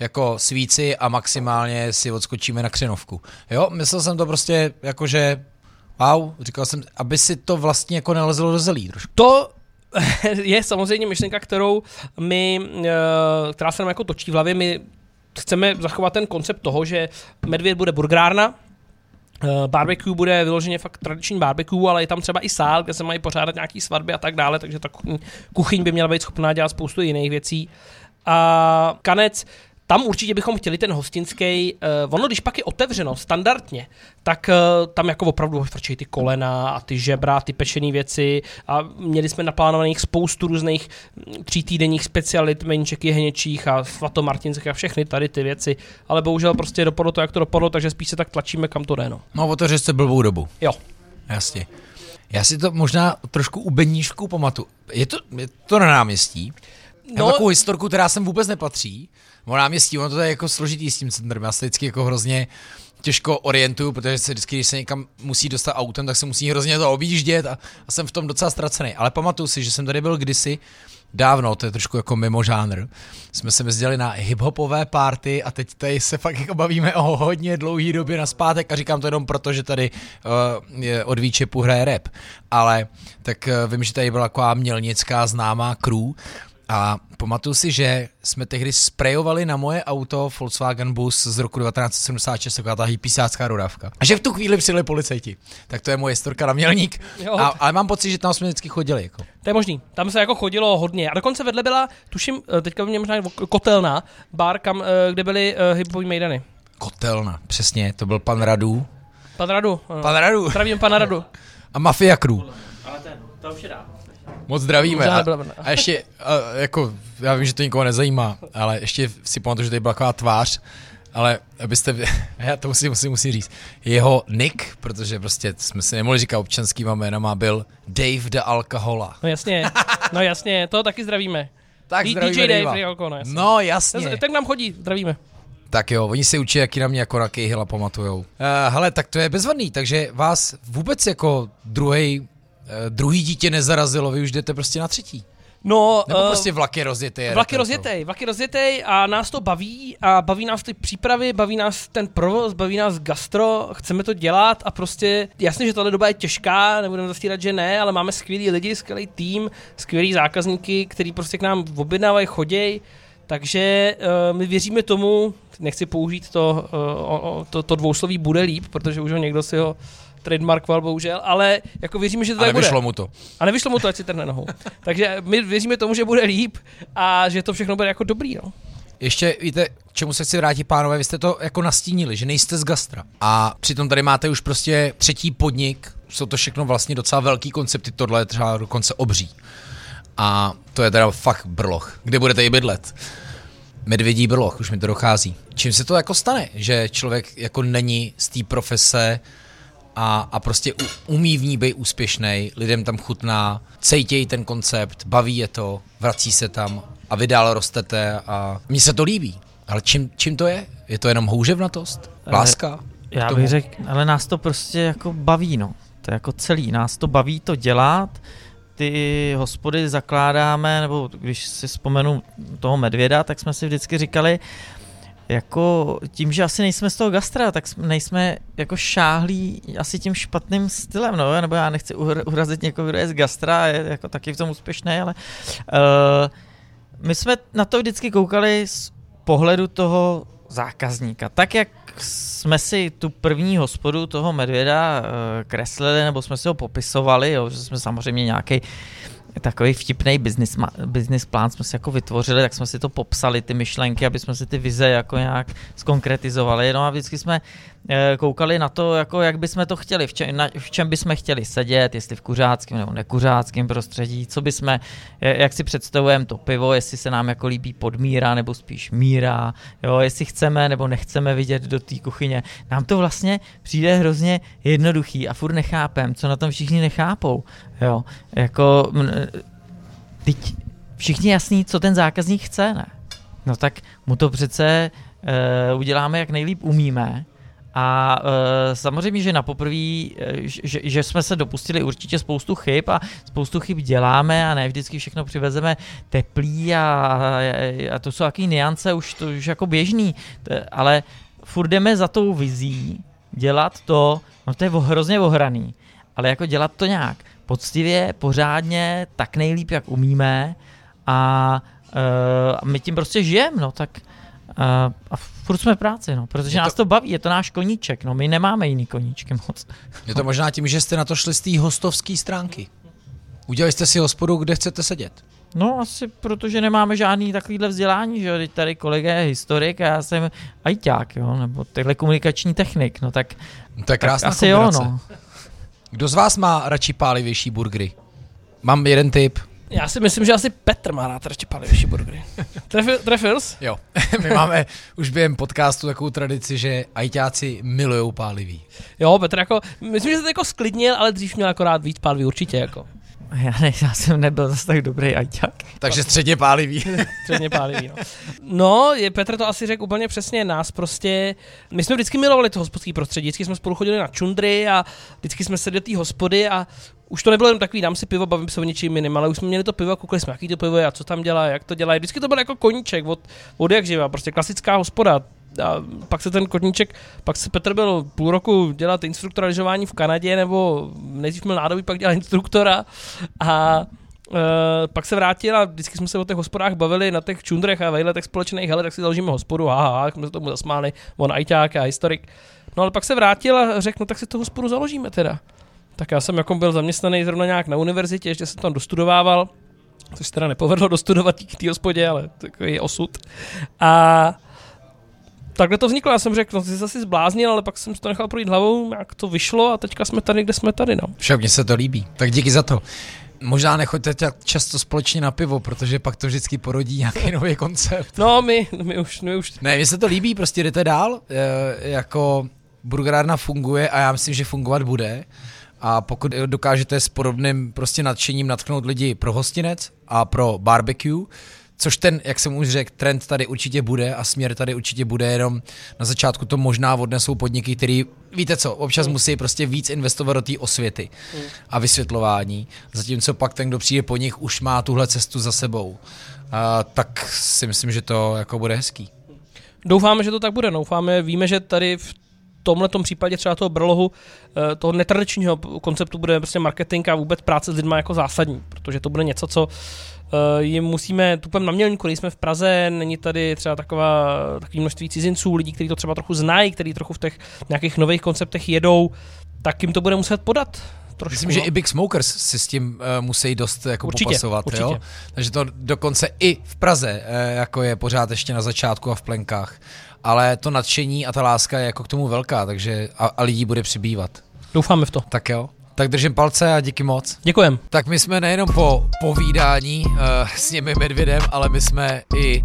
jako svíci a maximálně si odskočíme na křenovku. Jo, myslel jsem to prostě jako, že wow, říkal jsem, aby si to vlastně jako nalezlo do zelí trošku. To je samozřejmě myšlenka, kterou my, eh, která se nám jako točí v hlavě, my chceme zachovat ten koncept toho, že Medvěd bude burgerárna, Uh, barbecue bude vyloženě fakt tradiční barbecue, ale je tam třeba i sál, kde se mají pořádat nějaký svatby a tak dále, takže ta kuchyň by měla být schopná dělat spoustu jiných věcí. A kanec tam určitě bychom chtěli ten hostinský, uh, ono když pak je otevřeno standardně, tak uh, tam jako opravdu frčí ty kolena a ty žebra, ty pečené věci a měli jsme naplánovaných spoustu různých mm, tří týdenních specialit, menček jehněčích a svatomartinských a všechny tady ty věci, ale bohužel prostě dopadlo to, jak to dopadlo, takže spíš se tak tlačíme, kam to jde. No, no otevřeli jste blbou dobu. Jo. Jasně. Já si to možná trošku u Beníšku pamatuju. Je to, je to na náměstí? No, takovou historku, která sem vůbec nepatří o náměstí, ono to je jako složitý s tím centrem, já se vždycky jako hrozně těžko orientuju, protože se vždycky, když se někam musí dostat autem, tak se musí hrozně to objíždět a, a jsem v tom docela ztracený. Ale pamatuju si, že jsem tady byl kdysi dávno, to je trošku jako mimo žánr. Jsme se jezdili na hiphopové party a teď tady se fakt jako bavíme o hodně dlouhý době na zpátek a říkám to jenom proto, že tady uh, je od výčepu hraje rap. Ale tak uh, vím, že tady byla taková mělnická známá crew a pamatuju si, že jsme tehdy sprejovali na moje auto Volkswagen Bus z roku 1976, taková ta hypisácká rodávka. A že v tu chvíli přijeli policajti. Tak to je moje historka na mělník. A, ale mám pocit, že tam jsme vždycky chodili. Jako. To je možný. Tam se jako chodilo hodně. A dokonce vedle byla, tuším, eh, teďka mě možná kotelna, bar, kam, eh, kde byly uh, hiphopový mejdany. Kotelna, přesně, to byl pan Radu. Pan Radu. Pan Radu. Zdravím pana Radu. A Mafia Crew. Ale ten, to už je dávno. Moc zdravíme. A, a ještě, a, jako, já vím, že to nikoho nezajímá, ale ještě si pamatuju, že tady byla taková tvář, ale abyste, já to musím, musím, musím říct, jeho nick, protože prostě jsme si nemohli říkat občanskýma jménama, byl Dave the Alcohola. No jasně, no jasně, to taky zdravíme. Tak D- zdravíme DJ Dave, Dave jasně. No jasně. Tak nám chodí, zdravíme. Tak jo, oni si učí, jaký na mě jako na Cahilla pamatujou. Uh, hele, tak to je bezvadný, takže vás vůbec jako druhý druhý dítě nezarazilo, vy už jdete prostě na třetí. No, Nebo uh, prostě vlaky rozjetej. Vlaky rozjetej, vlaky rozjetej a nás to baví a baví nás ty přípravy, baví nás ten provoz, baví nás gastro, chceme to dělat a prostě jasně, že tahle doba je těžká, nebudeme zastírat, že ne, ale máme skvělý lidi, skvělý tým, skvělý zákazníky, který prostě k nám objednávají, choděj, takže uh, my věříme tomu, nechci použít to, uh, to, to dvousloví bude líp, protože už ho někdo si ho trademarkoval bohužel, ale jako věříme, že to tak bude. mu to. A nevyšlo mu to, ať si trhne nohou. Takže my věříme tomu, že bude líp a že to všechno bude jako dobrý. No. Ještě víte, čemu se chci vrátit, pánové, vy jste to jako nastínili, že nejste z gastra. A přitom tady máte už prostě třetí podnik, jsou to všechno vlastně docela velký koncepty, tohle je třeba dokonce obří. A to je teda fakt brloch. Kde budete i bydlet? Medvědí brloch, už mi to dochází. Čím se to jako stane, že člověk jako není z té profese a, a prostě umí v ní být úspěšný, lidem tam chutná, cejtějí ten koncept, baví je to, vrací se tam a vy dál rostete a mně se to líbí. Ale čím, čím to je? Je to jenom houževnatost? Láska? Já bych řekl, ale nás to prostě jako baví, no. To je jako celý. Nás to baví to dělat, ty hospody zakládáme, nebo když si vzpomenu toho medvěda, tak jsme si vždycky říkali, jako tím, že asi nejsme z toho gastra, tak nejsme jako šáhlí asi tím špatným stylem, no, nebo já nechci urazit někoho, kdo je z gastra, je jako taky v tom úspěšný, ale uh, my jsme na to vždycky koukali z pohledu toho zákazníka. Tak, jak jsme si tu první hospodu toho medvěda uh, kreslili, nebo jsme si ho popisovali, jo, že jsme samozřejmě nějaký takový vtipný business, business plán jsme si jako vytvořili, tak jsme si to popsali, ty myšlenky, aby jsme si ty vize jako nějak skonkretizovali. No a vždycky jsme eh, koukali na to, jako jak bychom to chtěli, v čem, na, v čem bychom chtěli sedět, jestli v kuřáckém nebo nekuřáckém prostředí, co bychom, jak si představujeme to pivo, jestli se nám jako líbí podmíra nebo spíš míra, jo, jestli chceme nebo nechceme vidět do té kuchyně. Nám to vlastně přijde hrozně jednoduchý a furt nechápem, co na tom všichni nechápou. Jo, jako, teď všichni jasný, co ten zákazník chce, ne? No tak mu to přece uh, uděláme, jak nejlíp umíme. A uh, samozřejmě, že na poprvé, že, že jsme se dopustili určitě spoustu chyb a spoustu chyb děláme a ne vždycky všechno přivezeme teplý a, a, a to jsou jaký niance už, to už jako běžný, ale furt jdeme za tou vizí dělat to, no to je hrozně ohraný, ale jako dělat to nějak poctivě, pořádně, tak nejlíp, jak umíme a uh, my tím prostě žijeme, no tak uh, a furt jsme v práci, no, protože je nás to baví, je to náš koníček, no, my nemáme jiný koníčky moc. Je to možná tím, že jste na to šli z té hostovské stránky. Udělali jste si hospodu, kde chcete sedět. No asi protože nemáme žádný takovýhle vzdělání, že Teď tady kolega je historik a já jsem ajťák, jo, nebo telekomunikační technik, no tak, to je krásná tak asi jo, no. Kdo z vás má radši pálivější burgery? Mám jeden tip. Já si myslím, že asi Petr má rád radši pálivější burgery. Trefil, jsi? Jo. My máme už během podcastu takovou tradici, že ajťáci milují pálivý. Jo, Petr, jako, myslím, že jsi jako sklidnil, ale dřív měl jako rád víc pálivý, určitě. Jako. Já, ne, já jsem nebyl zase tak dobrý ajťák. Takže středně pálivý. středně pálivý, no. No, je, Petr to asi řekl úplně přesně, nás prostě, my jsme vždycky milovali to hospodský prostředí, vždycky jsme spolu chodili na čundry a vždycky jsme se do té hospody a už to nebylo jen takový, dám si pivo, bavím se o něčím jiným, ale už jsme měli to pivo, koukali jsme, jaký to pivo je a co tam dělá, jak to dělá. Vždycky to byl jako koníček od, od jak živa, prostě klasická hospoda, a pak se ten kotníček, pak se Petr byl půl roku dělat instruktora lyžování v Kanadě, nebo nejdřív měl nádobí, pak dělal instruktora a Uh, pak se vrátil a vždycky jsme se o těch hospodách bavili na těch čundrech a vejletech společných, hele, tak si založíme hospodu, aha, jsme se tomu zasmáli, on ajťák a historik. No ale pak se vrátil a řekl, no tak si tu hospodu založíme teda. Tak já jsem jako byl zaměstnaný zrovna nějak na univerzitě, ještě jsem tam dostudovával, což teda nepovedlo dostudovat k té hospodě, ale takový osud. A takhle to vzniklo, já jsem řekl, no ty jsi asi zbláznil, ale pak jsem si to nechal projít hlavou, jak to vyšlo a teďka jsme tady, kde jsme tady, no. Však mně se to líbí, tak díky za to. Možná nechoďte tak často společně na pivo, protože pak to vždycky porodí nějaký nový koncept. No, my, my už, my už. Ne, mně se to líbí, prostě jdete dál, e, jako burgerárna funguje a já myslím, že fungovat bude. A pokud dokážete s podobným prostě nadšením natknout lidi pro hostinec a pro barbecue, Což ten, jak jsem už řekl, trend tady určitě bude a směr tady určitě bude, jenom na začátku to možná odnesou podniky, který, víte co, občas mm. musí prostě víc investovat do té osvěty mm. a vysvětlování, zatímco pak ten, kdo přijde po nich, už má tuhle cestu za sebou. A, tak si myslím, že to jako bude hezký. Doufáme, že to tak bude. Doufáme, víme, že tady v tomhle případě třeba toho brlohu, eh, toho netradičního konceptu bude prostě marketing a vůbec práce s lidmi jako zásadní, protože to bude něco, co jim musíme tupem na mělníku, nejsme v Praze, není tady třeba taková, takový množství cizinců, lidí, kteří to třeba trochu znají, kteří trochu v těch nějakých nových konceptech jedou, tak jim to bude muset podat. Trošku, Myslím, no. že i Big Smokers si s tím uh, musí dost jako určitě, popasovat. Určitě. Jo? Takže to dokonce i v Praze uh, jako je pořád ještě na začátku a v plenkách. Ale to nadšení a ta láska je jako k tomu velká, takže a, a lidí bude přibývat. Doufáme v to. Tak jo. Tak držím palce a díky moc. Děkujem. Tak my jsme nejenom po povídání uh, s nimi medvědem, ale my jsme i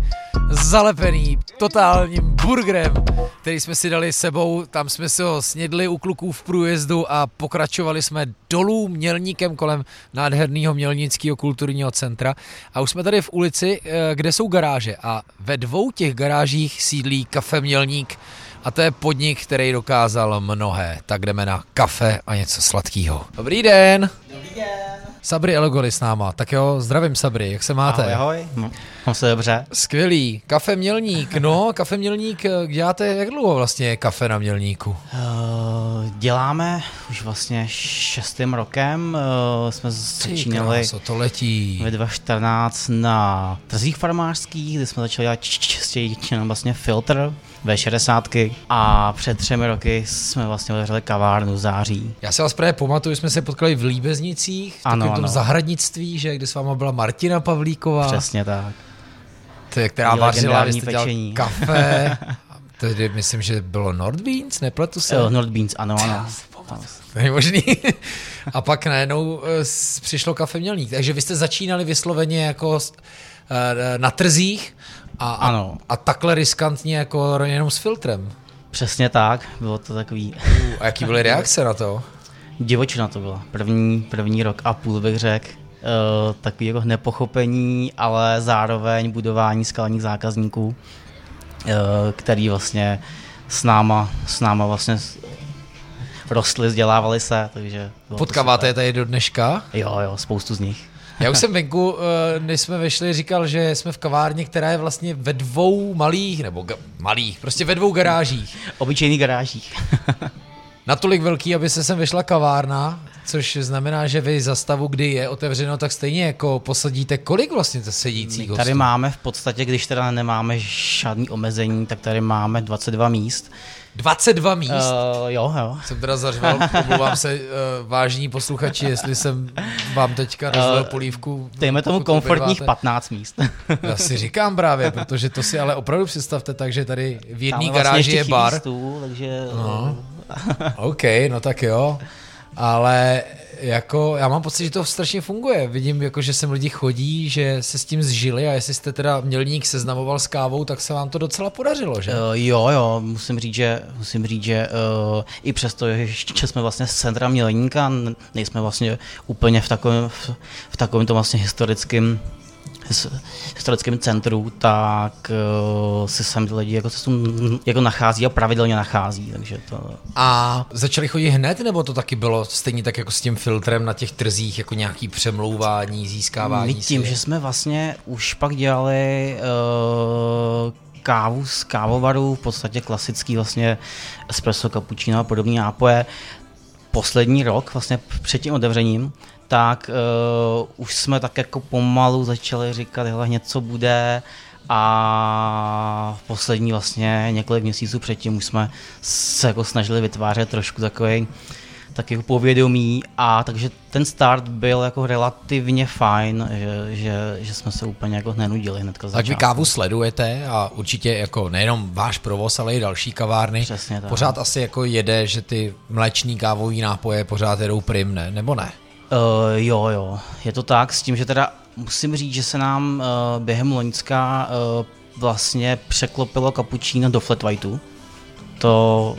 zalepený totálním burgerem, který jsme si dali sebou, tam jsme si ho snědli u kluků v průjezdu a pokračovali jsme dolů mělníkem kolem nádherného mělnického kulturního centra a už jsme tady v ulici, uh, kde jsou garáže a ve dvou těch garážích sídlí kafe Mělník, a to je podnik, který dokázal mnohé. Tak jdeme na kafe a něco sladkého. Dobrý den! Dobrý den! Sabri Elogoli s náma. Tak jo, zdravím Sabri, jak se máte? Ahoj, ahoj. No, mám se dobře. Skvělý. Kafe Mělník, no, kafe Mělník, děláte jak dlouho vlastně kafe na Mělníku? Uh, děláme už vlastně šestým rokem. Uh, jsme začínali kráso, to letí. ve 2014 na trzích farmářských, kde jsme začali dělat čistěji vlastně filtr V60 a před třemi roky jsme vlastně otevřeli kavárnu v září. Já se vás právě pamatuju, jsme se potkali v Líbeznicích, v ano, tom zahradnictví, že kde s váma byla Martina Pavlíková. Přesně tak. To je, která vařila, vy jste kafe. Tedy myslím, že bylo Nordbeans, nepletu se? Jo, Nordbeans, ano, ano. To je možný. a pak najednou uh, přišlo kafe Mělník. Takže vy jste začínali vysloveně jako uh, na trzích a, ano. a, a takhle riskantně jako jenom s filtrem. Přesně tak, bylo to takový... Uh, a jaký byly reakce na to? Divočina to byla. První, první rok a půl bych řekl. Uh, takový jako nepochopení, ale zároveň budování skalních zákazníků, uh, který vlastně s náma, s náma vlastně rostli, vzdělávali se, takže... Potkáváte je tady do dneška? Jo, jo, spoustu z nich. Já už jsem venku, eh, než jsme vešli, říkal, že jsme v kavárně, která je vlastně ve dvou malých, nebo ga, malých, prostě ve dvou garážích. Obyčejných garážích. Natolik velký, aby se sem vyšla kavárna, což znamená, že vy za stavu, kdy je otevřeno, tak stejně jako posadíte kolik vlastně to sedících hostů? Tady máme v podstatě, když teda nemáme žádný omezení, tak tady máme 22 míst. 22 míst? Uh, jo, jo. Jsem teda zařval, omlouvám se, uh, vážní posluchači, jestli jsem vám teďka rozlil uh, polívku. Dejme tomu komfortních 15 míst. Já si říkám právě, protože to si ale opravdu představte tak, že tady v jedné vlastně garáži je bar. Stůl, takže... No. OK, no tak jo. Ale jako já mám pocit, že to strašně funguje. Vidím, jako, že sem lidi chodí, že se s tím zžili a jestli jste teda mělník seznamoval s kávou, tak se vám to docela podařilo, že? Uh, jo, jo, musím říct, že, musím říct, že uh, i přesto, že jsme vlastně z centra mělníka, nejsme vlastně úplně v takovém, v, v takovém to vlastně historickém historickém centru, tak uh, si sem ty lidi jako, se jako nachází a pravidelně nachází. Takže to... A začali chodit hned, nebo to taky bylo stejně tak jako s tím filtrem na těch trzích, jako nějaký přemlouvání, získávání? My tím, si... že jsme vlastně už pak dělali uh, kávu z kávovaru, v podstatě klasický vlastně espresso, cappuccino a podobné nápoje, poslední rok, vlastně před tím otevřením, tak uh, už jsme tak jako pomalu začali říkat, hele, něco bude a v poslední vlastně několik měsíců předtím už jsme se jako snažili vytvářet trošku takový tak jako povědomí a takže ten start byl jako relativně fajn, že, že, že jsme se úplně jako nenudili hnedka Tak vy kávu sledujete a určitě jako nejenom váš provoz, ale i další kavárny. Přesně tak. Pořád asi jako jede, že ty mléční kávové nápoje pořád jedou prim, ne? Nebo ne? Uh, jo, jo, je to tak, s tím, že teda musím říct, že se nám uh, během Loňska uh, vlastně překlopilo kapučíno do flat whiteu. To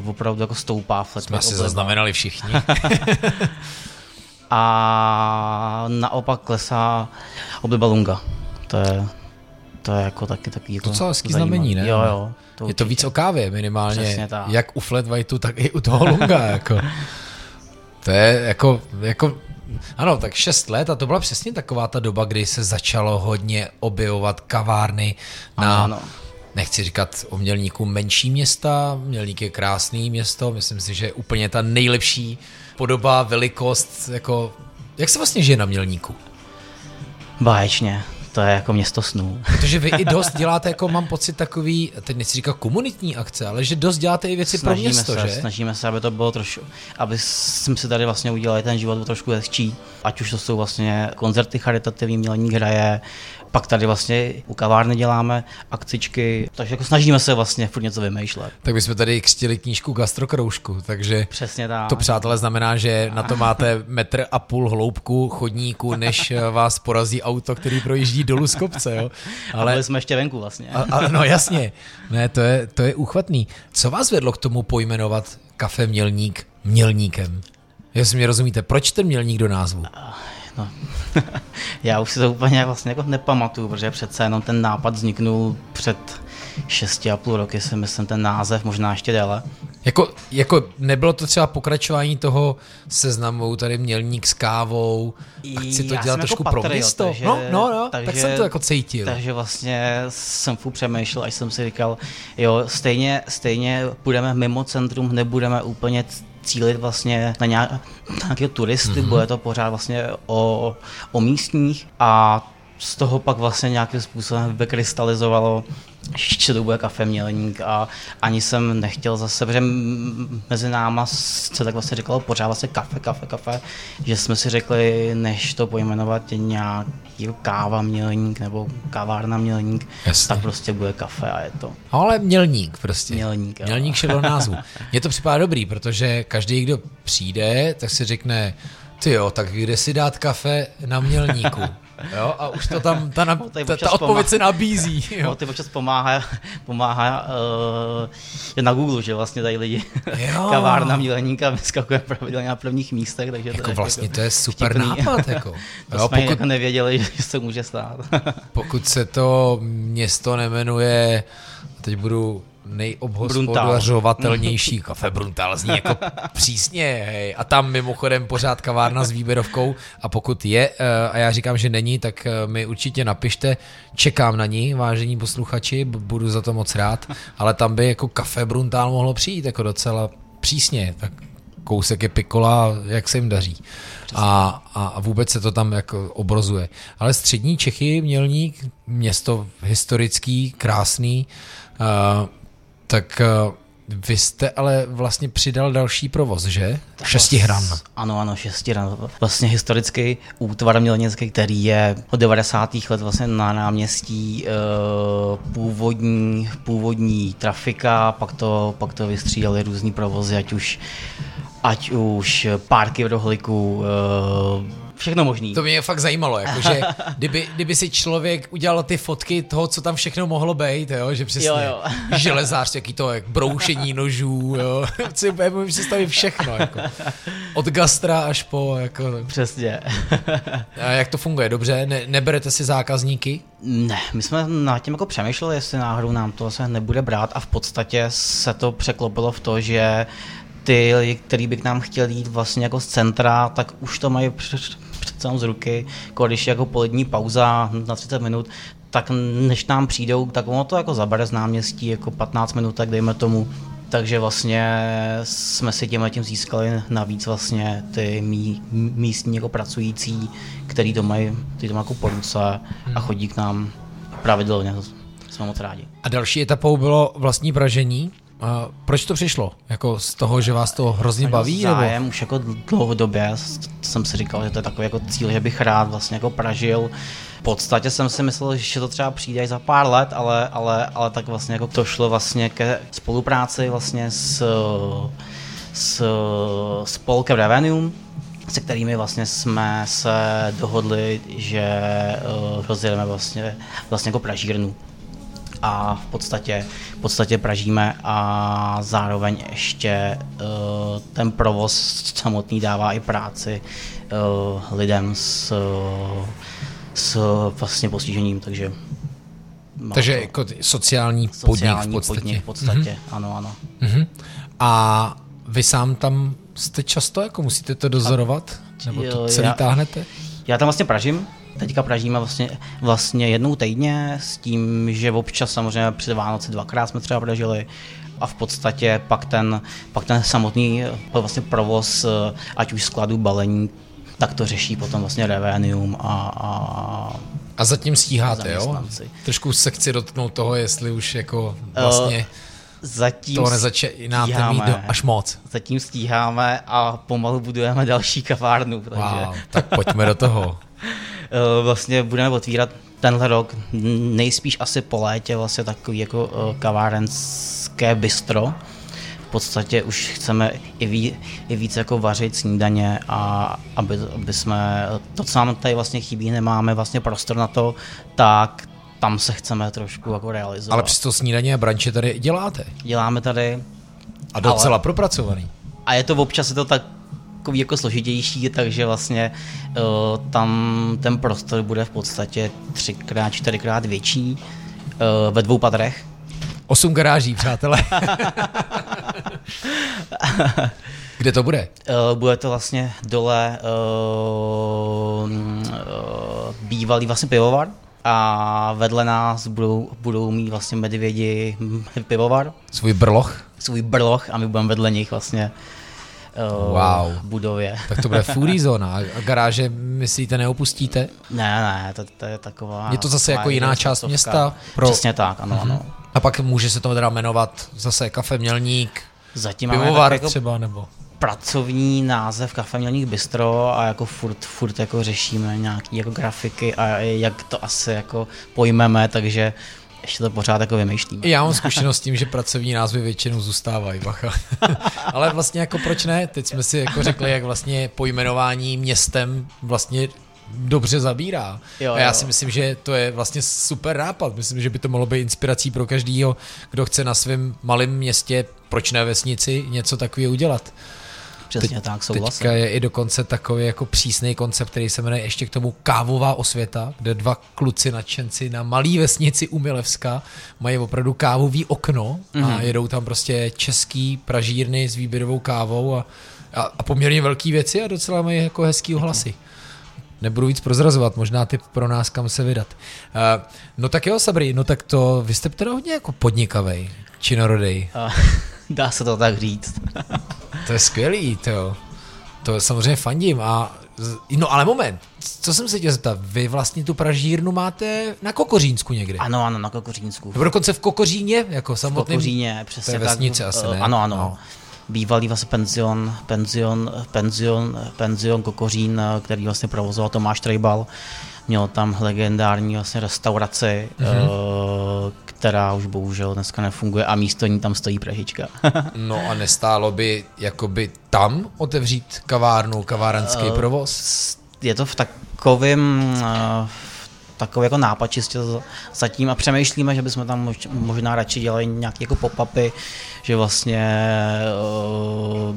uh, opravdu jako stoupá flat Jsme si zaznamenali všichni. a naopak klesá obliba lunga. To je, to je jako taky taky jako To co hezký znamení, ne? Jo, jo. To je to víc o kávě minimálně, jak u flat whiteu, tak i u toho lunga. jako. To je jako, jako ano, tak 6 let a to byla přesně taková ta doba, kdy se začalo hodně objevovat kavárny na, ano. nechci říkat o Mělníku menší města, Mělník je krásný město, myslím si, že je úplně ta nejlepší podoba, velikost, jako, jak se vlastně žije na Mělníku? Báječně to je jako město snů. Protože vy i dost děláte, jako mám pocit, takový, teď nechci říkat komunitní akce, ale že dost děláte i věci snažíme pro město, se, že? Snažíme se, aby to bylo trošku, aby jsme si tady vlastně udělali ten život trošku hezčí. Ať už to jsou vlastně koncerty charitativní, mělní hraje, pak tady vlastně u kavárny děláme akcičky, takže jako snažíme se vlastně furt něco vymýšlet. Tak bychom tady křtili knížku Gastrokroužku, takže Přesně tak. to přátelé znamená, že na to máte metr a půl hloubku chodníku, než vás porazí auto, který projíždí dolů z kopce. Jo? Ale a byli jsme ještě venku vlastně. A, a, no jasně, ne, to je, to je uchvatný. Co vás vedlo k tomu pojmenovat kafe Mělník Mělníkem? Jestli mě rozumíte, proč ten Mělník do názvu? No. já už si to úplně vlastně jako nepamatuju, protože přece jenom ten nápad vzniknul před 6,5 roky, si myslím, ten název, možná ještě déle. Jako, jako nebylo to třeba pokračování toho seznamu, tady mělník s kávou a chci to Já dělat jsem trošku jako pro město. takže- no, no, no, tak takže- jsem to jako cítil. Takže vlastně jsem furt přemýšlel, až jsem si říkal, jo, stejně, stejně půjdeme mimo centrum, nebudeme úplně cílit vlastně na nějak, nějaké turisty, mm-hmm. bude to pořád vlastně o, o místních a z toho pak vlastně nějakým způsobem vykrystalizovalo, že to bude kafe Mělník a ani jsem nechtěl zase, protože mezi náma se tak vlastně říkalo pořád vlastně kafe, kafe, kafe, že jsme si řekli, než to pojmenovat nějaký káva Mělník nebo kavárna Mělník, Jasně. tak prostě bude kafe a je to. Ale mělník prostě. Mělník, jo. Mělník šel do názvu. Mně to připadá dobrý, protože každý, kdo přijde, tak si řekne, ty jo, tak kde si dát kafe na mělníku? Jo, a už to tam, ta, na, ta, ta odpověď se nabízí. Jo. Ty občas pomáhá, pomáhá uh, na Google, že vlastně tady lidi Jo. kavárna Mělníka vyskakuje pravidelně na prvních místech, takže to Jako je vlastně jako to je super vtipný. nápad. Jako. To Jo, jsme pokud, jako nevěděli, že se může stát. pokud se to město nemenuje, teď budu nejobhospodařovatelnější kafe Bruntal zní jako přísně, hej. A tam mimochodem pořád kavárna s výběrovkou a pokud je, eh, a já říkám, že není, tak eh, mi určitě napište, čekám na ní, vážení posluchači, budu za to moc rád, ale tam by jako kafe Bruntal mohlo přijít jako docela přísně, tak kousek je pikola, jak se jim daří. A, a, a vůbec se to tam jako obrozuje. Ale střední Čechy, Mělník, město historický, krásný, uh, tak uh, vy jste ale vlastně přidal další provoz, že? Šestihran. Ano, ano, šestihran. Vlastně historický útvar mělnický, který je od 90. let vlastně na náměstí e, původní, původní trafika, pak to, pak to vystřídali různý provozy, ať už ať už párky v rohlíku, e, všechno možný. To mě fakt zajímalo, jakože kdyby, kdyby si člověk udělal ty fotky toho, co tam všechno mohlo být, jo, že přesně Jo, jo. železář, jaký to jak broušení nožů, jo, si úplně můžu představit všechno, jako. od gastra až po, jako, Přesně. a jak to funguje, dobře, ne, neberete si zákazníky? Ne, my jsme nad tím jako přemýšleli, jestli náhodou nám to se nebude brát a v podstatě se to překlopilo v to, že ty lidi, který by k nám chtěli jít vlastně jako z centra, tak už to mají před z ruky, jako když je jako polední pauza na 30 minut, tak než nám přijdou, tak ono to jako zabere z náměstí jako 15 minut, tak dejme tomu. Takže vlastně jsme si tím tím získali navíc vlastně ty mí, místní jako pracující, který to mají, který to mají jako po ruce a chodí k nám pravidelně. Jsme moc rádi. A další etapou bylo vlastní pražení. A proč to přišlo? Jako z toho, že vás to hrozně baví? Nebo? zájem už jako dlouhodobě jsem si říkal, že to je takový jako cíl, že bych rád vlastně jako pražil. V podstatě jsem si myslel, že to třeba přijde i za pár let, ale, ale, ale tak vlastně jako to šlo vlastně ke spolupráci vlastně s, s spolkem Revenue, se kterými vlastně jsme se dohodli, že uh, rozjedeme vlastně, vlastně jako pražírnu a v podstatě, v podstatě pražíme a zároveň ještě uh, ten provoz samotný dává i práci uh, lidem s, s vlastně postižením, takže má Takže to jako ty- sociální, podnik v sociální podstatě. podnik v podstatě, mm-hmm. ano, ano. Mhm. A vy sám tam jste často, jako musíte to dozorovat? Nebo to celý já- táhnete? Já tam vlastně pražím, teďka pražíme vlastně, vlastně jednou týdně s tím, že občas samozřejmě před Vánoci dvakrát jsme třeba pražili a v podstatě pak ten, pak ten samotný eh, vlastně provoz, eh, ať už skladu balení, tak to řeší potom vlastně Revenium a, a A zatím stíháte, jo? Trošku se chci dotknout toho, jestli už jako vlastně zatím toho nezačínáte mít stíháme. do, až moc. Zatím stíháme a pomalu budujeme další kavárnu, takže Wow, tak pojďme do toho. Eh, vlastně budeme otvírat tenhle rok, nejspíš asi po létě, vlastně takový jako eh, kavárenské bistro. V podstatě už chceme i, ví, i víc jako vařit snídaně a aby, aby jsme, to, co nám tady vlastně chybí, nemáme vlastně prostor na to, tak tam se chceme trošku jako realizovat. Ale přesto snídaně a branče tady děláte. Děláme tady A docela Ale- propracovaný. a je to občas je to tak takový jako složitější, takže vlastně uh, tam ten prostor bude v podstatě třikrát, čtyřikrát větší uh, ve dvou patrech. Osm garáží, přátelé. Kde to bude? Uh, bude to vlastně dole uh, uh, bývalý vlastně pivovar a vedle nás budou, budou mít vlastně medvědi pivovar. Svůj brloch? Svůj brloch a my budeme vedle nich vlastně uh, wow. budově. Tak to bude foodie zóna. A garáže, myslíte, neopustíte? Ne, ne, to, to je taková... Je to zase jako jiná část města? Pro... Přesně tak, ano, uh-huh. ano. A pak může se to teda jmenovat zase kafe Mělník, Zatím pivovar jako třeba, nebo? Pracovní název Kafe Mělník Bistro a jako furt, furt jako řešíme nějaký jako grafiky a jak to asi jako pojmeme, takže ještě to pořád jako vymýšlíme. Já mám zkušenost s tím, že pracovní názvy většinou zůstávají, bacha. Ale vlastně jako proč ne? Teď jsme si jako řekli, jak vlastně pojmenování městem vlastně dobře zabírá. Jo, a já jo. si myslím, že to je vlastně super nápad. Myslím, že by to mohlo být inspirací pro každýho, kdo chce na svém malém městě, proč ne vesnici, něco takového udělat. Přesně Teď, tak, souhlasím. Teďka je i dokonce takový jako přísný koncept, který se jmenuje ještě k tomu Kávová osvěta, kde dva kluci nadšenci na malý vesnici Umilevska mají opravdu kávový okno mm-hmm. a mhm. jedou tam prostě český pražírny s výběrovou kávou a, a, a poměrně velký věci a docela mají jako hezký ohlasy. Nebudu víc prozrazovat, možná ty pro nás kam se vydat. Uh, no tak jo, Sabri, no tak to, vy jste teda hodně jako podnikavej, činorodej. Uh, dá se to tak říct. To je skvělý, to To samozřejmě fandím a No ale moment, co jsem se chtěl zeptat, vy vlastně tu pražírnu máte na Kokořínsku někde? Ano, ano, na Kokořínsku. Nebo dokonce v Kokoříně, jako samotným? V Kokoříně, přesně to je vesnice tak. asi, ne? Ano, ano. No. Bývalý vlastně penzion, penzion, penzion, penzion Kokořín, který vlastně provozoval Tomáš Trejbal měl tam legendární vlastně restauraci, mm-hmm. která už bohužel dneska nefunguje a místo ní tam stojí Pražička. no a nestálo by jakoby tam otevřít kavárnu, kavárenský uh, provoz? Je to v takovém uh, takový jako nápad čistě zatím a přemýšlíme, že bychom tam možná radši dělali nějaké jako pop-upy, že vlastně uh,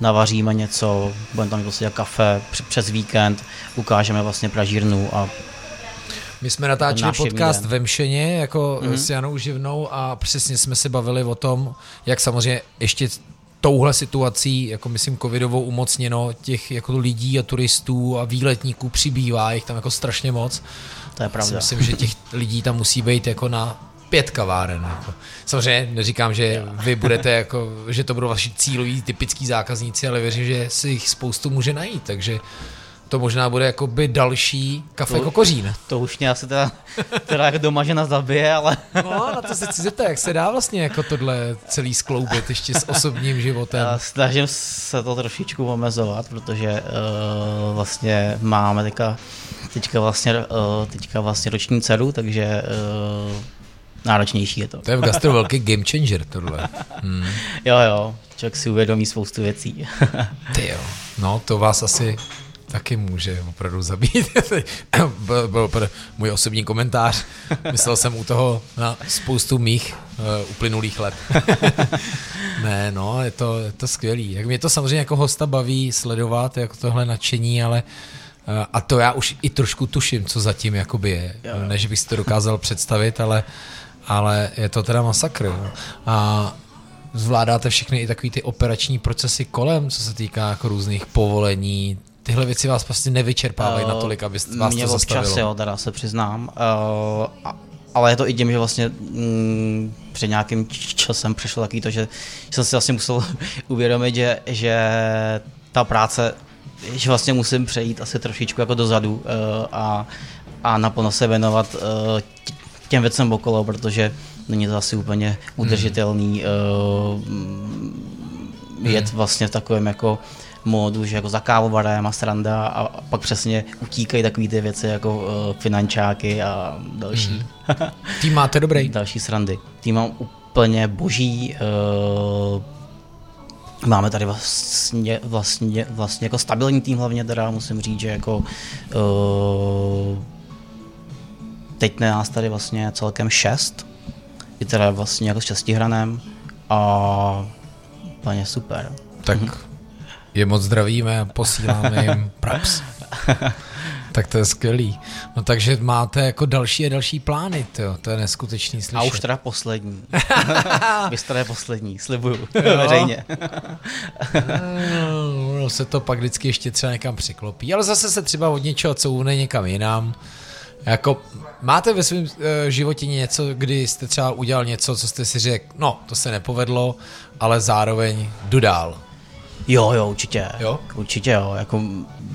navaříme něco, budeme tam prostě kafe přes víkend, ukážeme vlastně pražírnu a my jsme natáčeli podcast den. ve Mšeně jako mm-hmm. s Janou Živnou a přesně jsme se bavili o tom, jak samozřejmě ještě touhle situací, jako myslím covidovou umocněno, těch jako lidí a turistů a výletníků přibývá, jich tam jako strašně moc. To je pravda. myslím, že těch lidí tam musí být jako na pět kaváren. Jako. Samozřejmě neříkám, že vy budete jako, že to budou vaši cíloví typický zákazníci, ale věřím, že si jich spoustu může najít, takže to možná bude jako by další kafe to, kokořín. To už mě asi teda, teda jako doma žena zabije, ale... No, na to se chci zeptat, jak se dá vlastně jako tohle celý skloubit ještě s osobním životem? Já snažím se to trošičku omezovat, protože uh, vlastně máme teďka, teďka, vlastně, uh, teďka vlastně roční dceru, takže uh, náročnější je to. To je v gastro velký game changer tohle. Hmm. Jo, jo, člověk si uvědomí spoustu věcí. Ty jo, no to vás asi taky může opravdu zabít. byl, byl můj osobní komentář. Myslel jsem u toho na spoustu mých uh, uplynulých let. ne, no, je to, je to skvělý. Jak mě to samozřejmě jako hosta baví sledovat, jako tohle nadšení, ale uh, a to já už i trošku tuším, co zatím jakoby je. Jo. Než bych si to dokázal představit, ale ale je to teda masakr. A zvládáte všechny i takový ty operační procesy kolem, co se týká jako různých povolení, tyhle věci vás prostě nevyčerpávají uh, natolik, aby vás mě to zastavilo. občas, jo, teda se přiznám. Uh, ale je to i tím, že vlastně mm, před nějakým časem přišlo takový to, že jsem si vlastně musel uvědomit, že, že ta práce, že vlastně musím přejít asi trošičku jako dozadu uh, a, a naplno se věnovat uh, těm věcem okolo, protože není to asi úplně udržitelný hmm. uh, jet hmm. vlastně v takovém jako módu, že jako za kávovarem a sranda a pak přesně utíkají takové ty věci jako uh, finančáky a další. Hmm. Tým máte dobrý? další srandy. Tým mám úplně boží. Uh, Máme tady vlastně, vlastně, vlastně jako stabilní tým hlavně teda, musím říct, že jako uh, teď nás tady vlastně celkem šest, je teda vlastně jako s šestihranem a úplně super. Tak Je moc zdravíme posíláme jim praps. Tak to je skvělý. No takže máte jako další a další plány, tyjo. to je neskutečný slyšet. A už teda poslední. Vy jste poslední, slibuju, veřejně. no, se to pak vždycky ještě třeba někam přiklopí, ale zase se třeba od něčeho co uhne někam jinam. Jako, máte ve svém uh, životě něco, kdy jste třeba udělal něco, co jste si řekl, no, to se nepovedlo, ale zároveň jdu dál. Jo, jo, určitě. Jo? Určitě jo. Jako,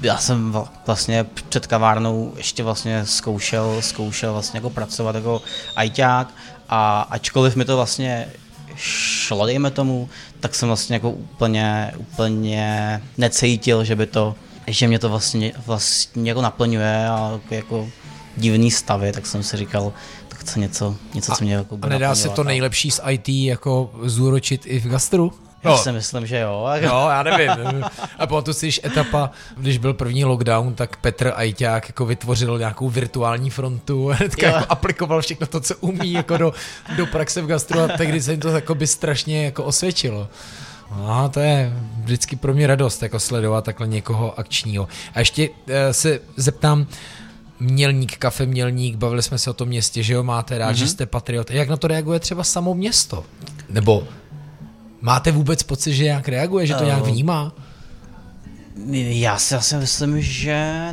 já jsem vlastně před kavárnou ještě vlastně zkoušel, zkoušel vlastně jako pracovat jako ajťák a ačkoliv mi to vlastně šlo, dejme tomu, tak jsem vlastně jako úplně, úplně necítil, že by to, že mě to vlastně, vlastně jako naplňuje a jako divný stavy, tak jsem si říkal, tak chce něco, něco co mě jako A nedá se to nejlepší z IT jako zúročit i v gastru? No. Já si myslím, že jo. No, já nevím. A potom si, když etapa, když byl první lockdown, tak Petr Ajťák jako vytvořil nějakou virtuální frontu a hnedka jako aplikoval všechno to, co umí jako do, do praxe v gastru a tehdy se jim to jako by strašně jako osvědčilo. No, to je vždycky pro mě radost, jako sledovat takhle někoho akčního. A ještě uh, se zeptám, Mělník, kafe Mělník, bavili jsme se o tom městě, že jo, máte rád, mm-hmm. že jste patriot. Jak na to reaguje třeba samo město? Nebo Máte vůbec pocit, že nějak reaguje, že to nějak eh, vnímá? Já si asi myslím, že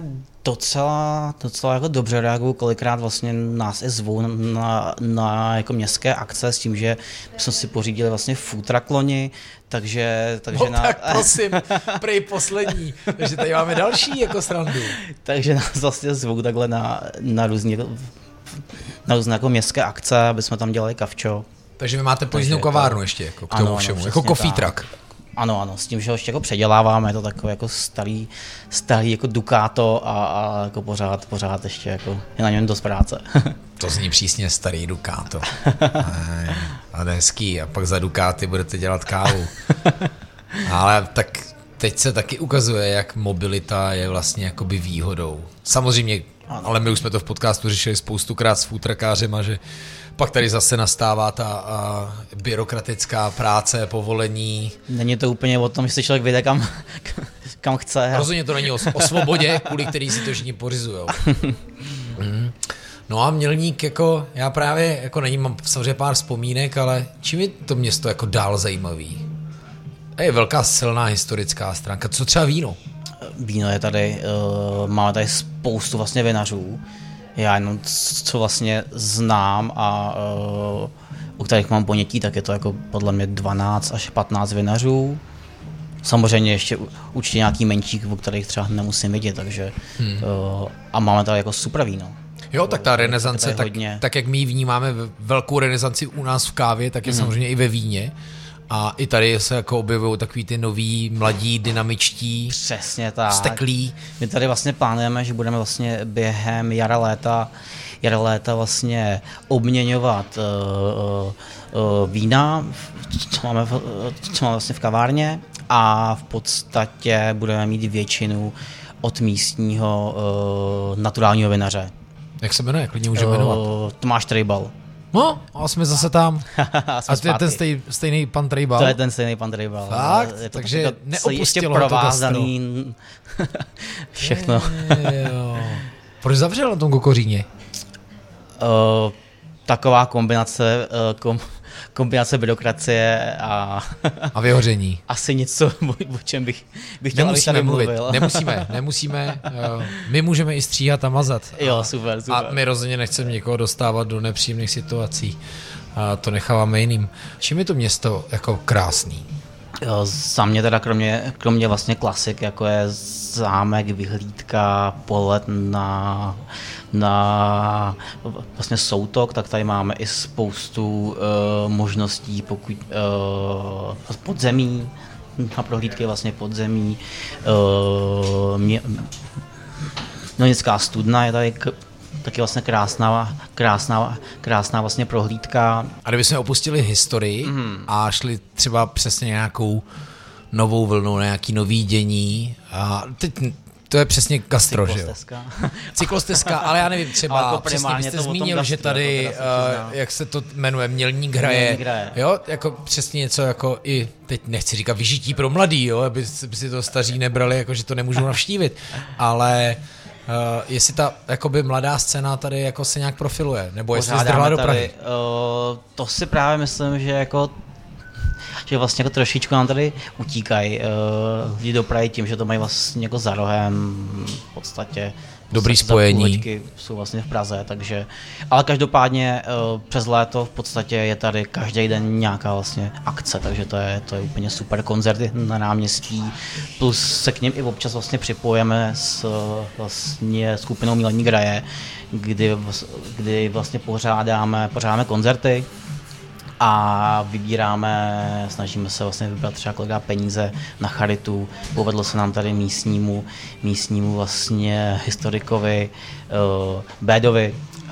docela, docela jako dobře reagují, kolikrát vlastně nás i zvou na, na, jako městské akce s tím, že jsme si pořídili vlastně futrakloni, takže... takže no, na... tak prosím, prej poslední, takže tady máme další jako srandu. takže nás vlastně zvou takhle na, na různé na různé jako městské akce, aby jsme tam dělali kavčo. Takže vy máte pojízdnou kavárnu ještě, jako k tomu ano, všemu, ano, jako coffee truck. Ano, ano, s tím, že ho ještě jako předěláváme, je to takový jako starý, starý jako Ducato a, a jako pořád, pořád ještě jako je na něm dost práce. to zní přísně starý Ducato. a hezký, a pak za Ducati budete dělat kávu. Ale tak teď se taky ukazuje, jak mobilita je vlastně jakoby výhodou. Samozřejmě, ano. ale my už jsme to v podcastu řešili spoustukrát s futrakářema, že pak tady zase nastává ta a, byrokratická práce, povolení. Není to úplně o tom, že se člověk vyjde kam, kam chce. Rozhodně to není o, o svobodě, kvůli který si to všichni pořizují. mm. No a Mělník, jako já právě, jako není, mám samozřejmě pár vzpomínek, ale čím je to město jako dál zajímavý? Je velká silná historická stránka. Co třeba víno? Víno je tady, uh, máme tady spoustu vlastně vinařů, já jenom co vlastně znám a uh, u kterých mám ponětí, tak je to jako podle mě 12 až 15 vinařů. Samozřejmě ještě určitě nějaký menší, o kterých třeba nemusím vidět, takže hmm. uh, a máme tady jako super víno. Jo, tak ta renesance, tak, tak jak my vnímáme velkou renesanci u nás v kávě, tak je hmm. samozřejmě i ve víně. A i tady se jako objevují takový ty noví, mladí, dynamičtí, Přesně tak. steklí. My tady vlastně plánujeme, že budeme vlastně během jara léta, jara léta vlastně obměňovat uh, uh, vína, co máme, v, co máme vlastně v kavárně a v podstatě budeme mít většinu od místního uh, naturálního vinaře. Jak se jmenuje? Klidně můžeme jmenovat. Tomáš Trejbal. No, a jsme zase tam. a to je ten stej, stejný pan Trejbal? To je ten stejný pan Trejbal. Fakt? Je to Takže jako neopustilo provázaný všechno. Proč zavřel na tom kokoříně? Uh, taková kombinace, uh, kom, kombinace byrokracie a... a vyhoření. Asi něco, o čem bych, bych chtěl, Nemusíme abych mluvit, mluvil. nemusíme, nemusíme. My můžeme i stříhat a mazat. Jo, super, super. A my rozhodně nechceme někoho dostávat do nepříjemných situací. A to necháváme jiným. Čím je to město jako krásný? Jo, za mě teda kromě, kromě vlastně klasik, jako je zámek, vyhlídka, polet na, na vlastně soutok, tak tady máme i spoustu uh, možností, pokud uh, podzemí, na prohlídky vlastně podzemí, uh, mě, Nonická studna je tady taky vlastně krásná, krásná, krásná vlastně prohlídka. A kdybychom opustili historii mm. a šli třeba přesně nějakou novou vlnu, nějaký nový dění a teď to je přesně gastro, že jo? Cyklostezka. Ale já nevím, třeba Ale jako přesně, vy jste zmínil, že gastru, tady, uh, jak se to jmenuje, Mělník hraje, Mělník hraje. jo, jako přesně něco jako i, teď nechci říkat vyžití pro mladý, jo, aby, aby si to staří nebrali, jako že to nemůžou navštívit, ale uh, jestli ta jakoby mladá scéna tady jako se nějak profiluje, nebo jestli zdrhla do Prahy. uh, to si právě myslím, že jako že vlastně jako trošičku nám tady utíkají uh, lidi do Prahy tím, že to mají vlastně jako za rohem v podstatě. Dobrý za spojení. jsou vlastně v Praze, takže, ale každopádně uh, přes léto v podstatě je tady každý den nějaká vlastně akce, takže to je, to je úplně super koncerty na náměstí, plus se k ním i občas vlastně připojeme s uh, vlastně skupinou Milení Graje, kdy, kdy vlastně pořádáme, pořádáme koncerty, a vybíráme, snažíme se vlastně vybrat třeba dá peníze na charitu. Povedlo se nám tady místnímu, místnímu vlastně historikovi uh, Bédovi uh,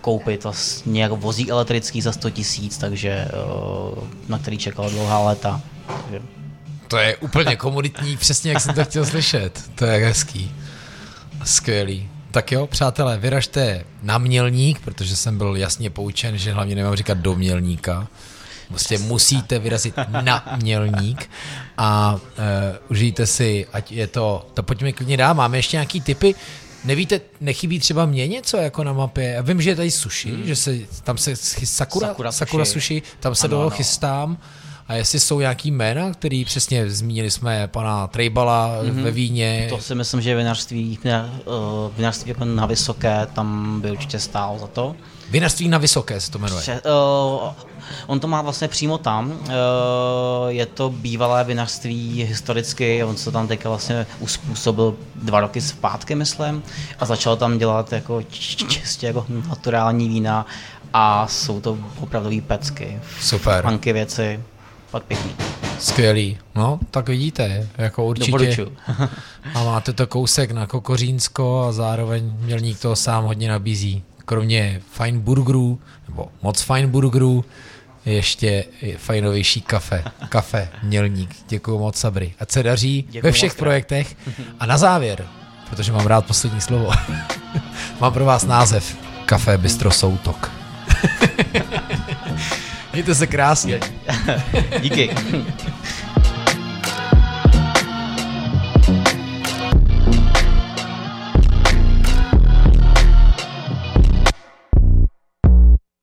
koupit vlastně vozík elektrický za 100 tisíc, takže uh, na který čekala dlouhá léta. Takže To je úplně komunitní, přesně jak jsem to chtěl slyšet. To je hezký. Skvělý. Tak jo, přátelé, vyražte na mělník, protože jsem byl jasně poučen, že hlavně nemám říkat do mělníka. Prostě musíte vyrazit na mělník a uh, užijte si, ať je to, to pojďme klidně dál, máme ještě nějaký typy, Nevíte, nechybí třeba mě něco jako na mapě? Já vím, že je tady sushi, hmm. že se tam se chy- Sakura, Sakura, Sakura sushi. sushi, tam se Ano, do toho ano. chystám. A jestli jsou nějaký jména, který přesně zmínili jsme pana Trejbala mm-hmm. ve Víně. to si myslím, že vinařství, uh, vinařství jako na vysoké tam by určitě stálo za to. Vinařství na Vysoké se to jmenuje. Pře- uh, on to má vlastně přímo tam. Uh, je to bývalé vinařství historicky, on se tam teďka vlastně uspůsobil dva roky zpátky, myslím, a začal tam dělat jako čistě jako naturální vína a jsou to opravdový pecky. Super, Funky věci, fakt pěkný. skvělý. No, tak vidíte, jako určitě. A máte to kousek na Kokořínsko a zároveň Mělník toho sám hodně nabízí. Kromě fajn burgerů, nebo moc fajn burgerů, ještě je fajnovější kafe. Kafe Mělník. Děkuji moc, Sabry. Ať se daří Děkuju ve všech moc projektech. A na závěr, protože mám rád poslední slovo, mám pro vás název Kafe Bistro Soutok. Mějte se krásně. Díky.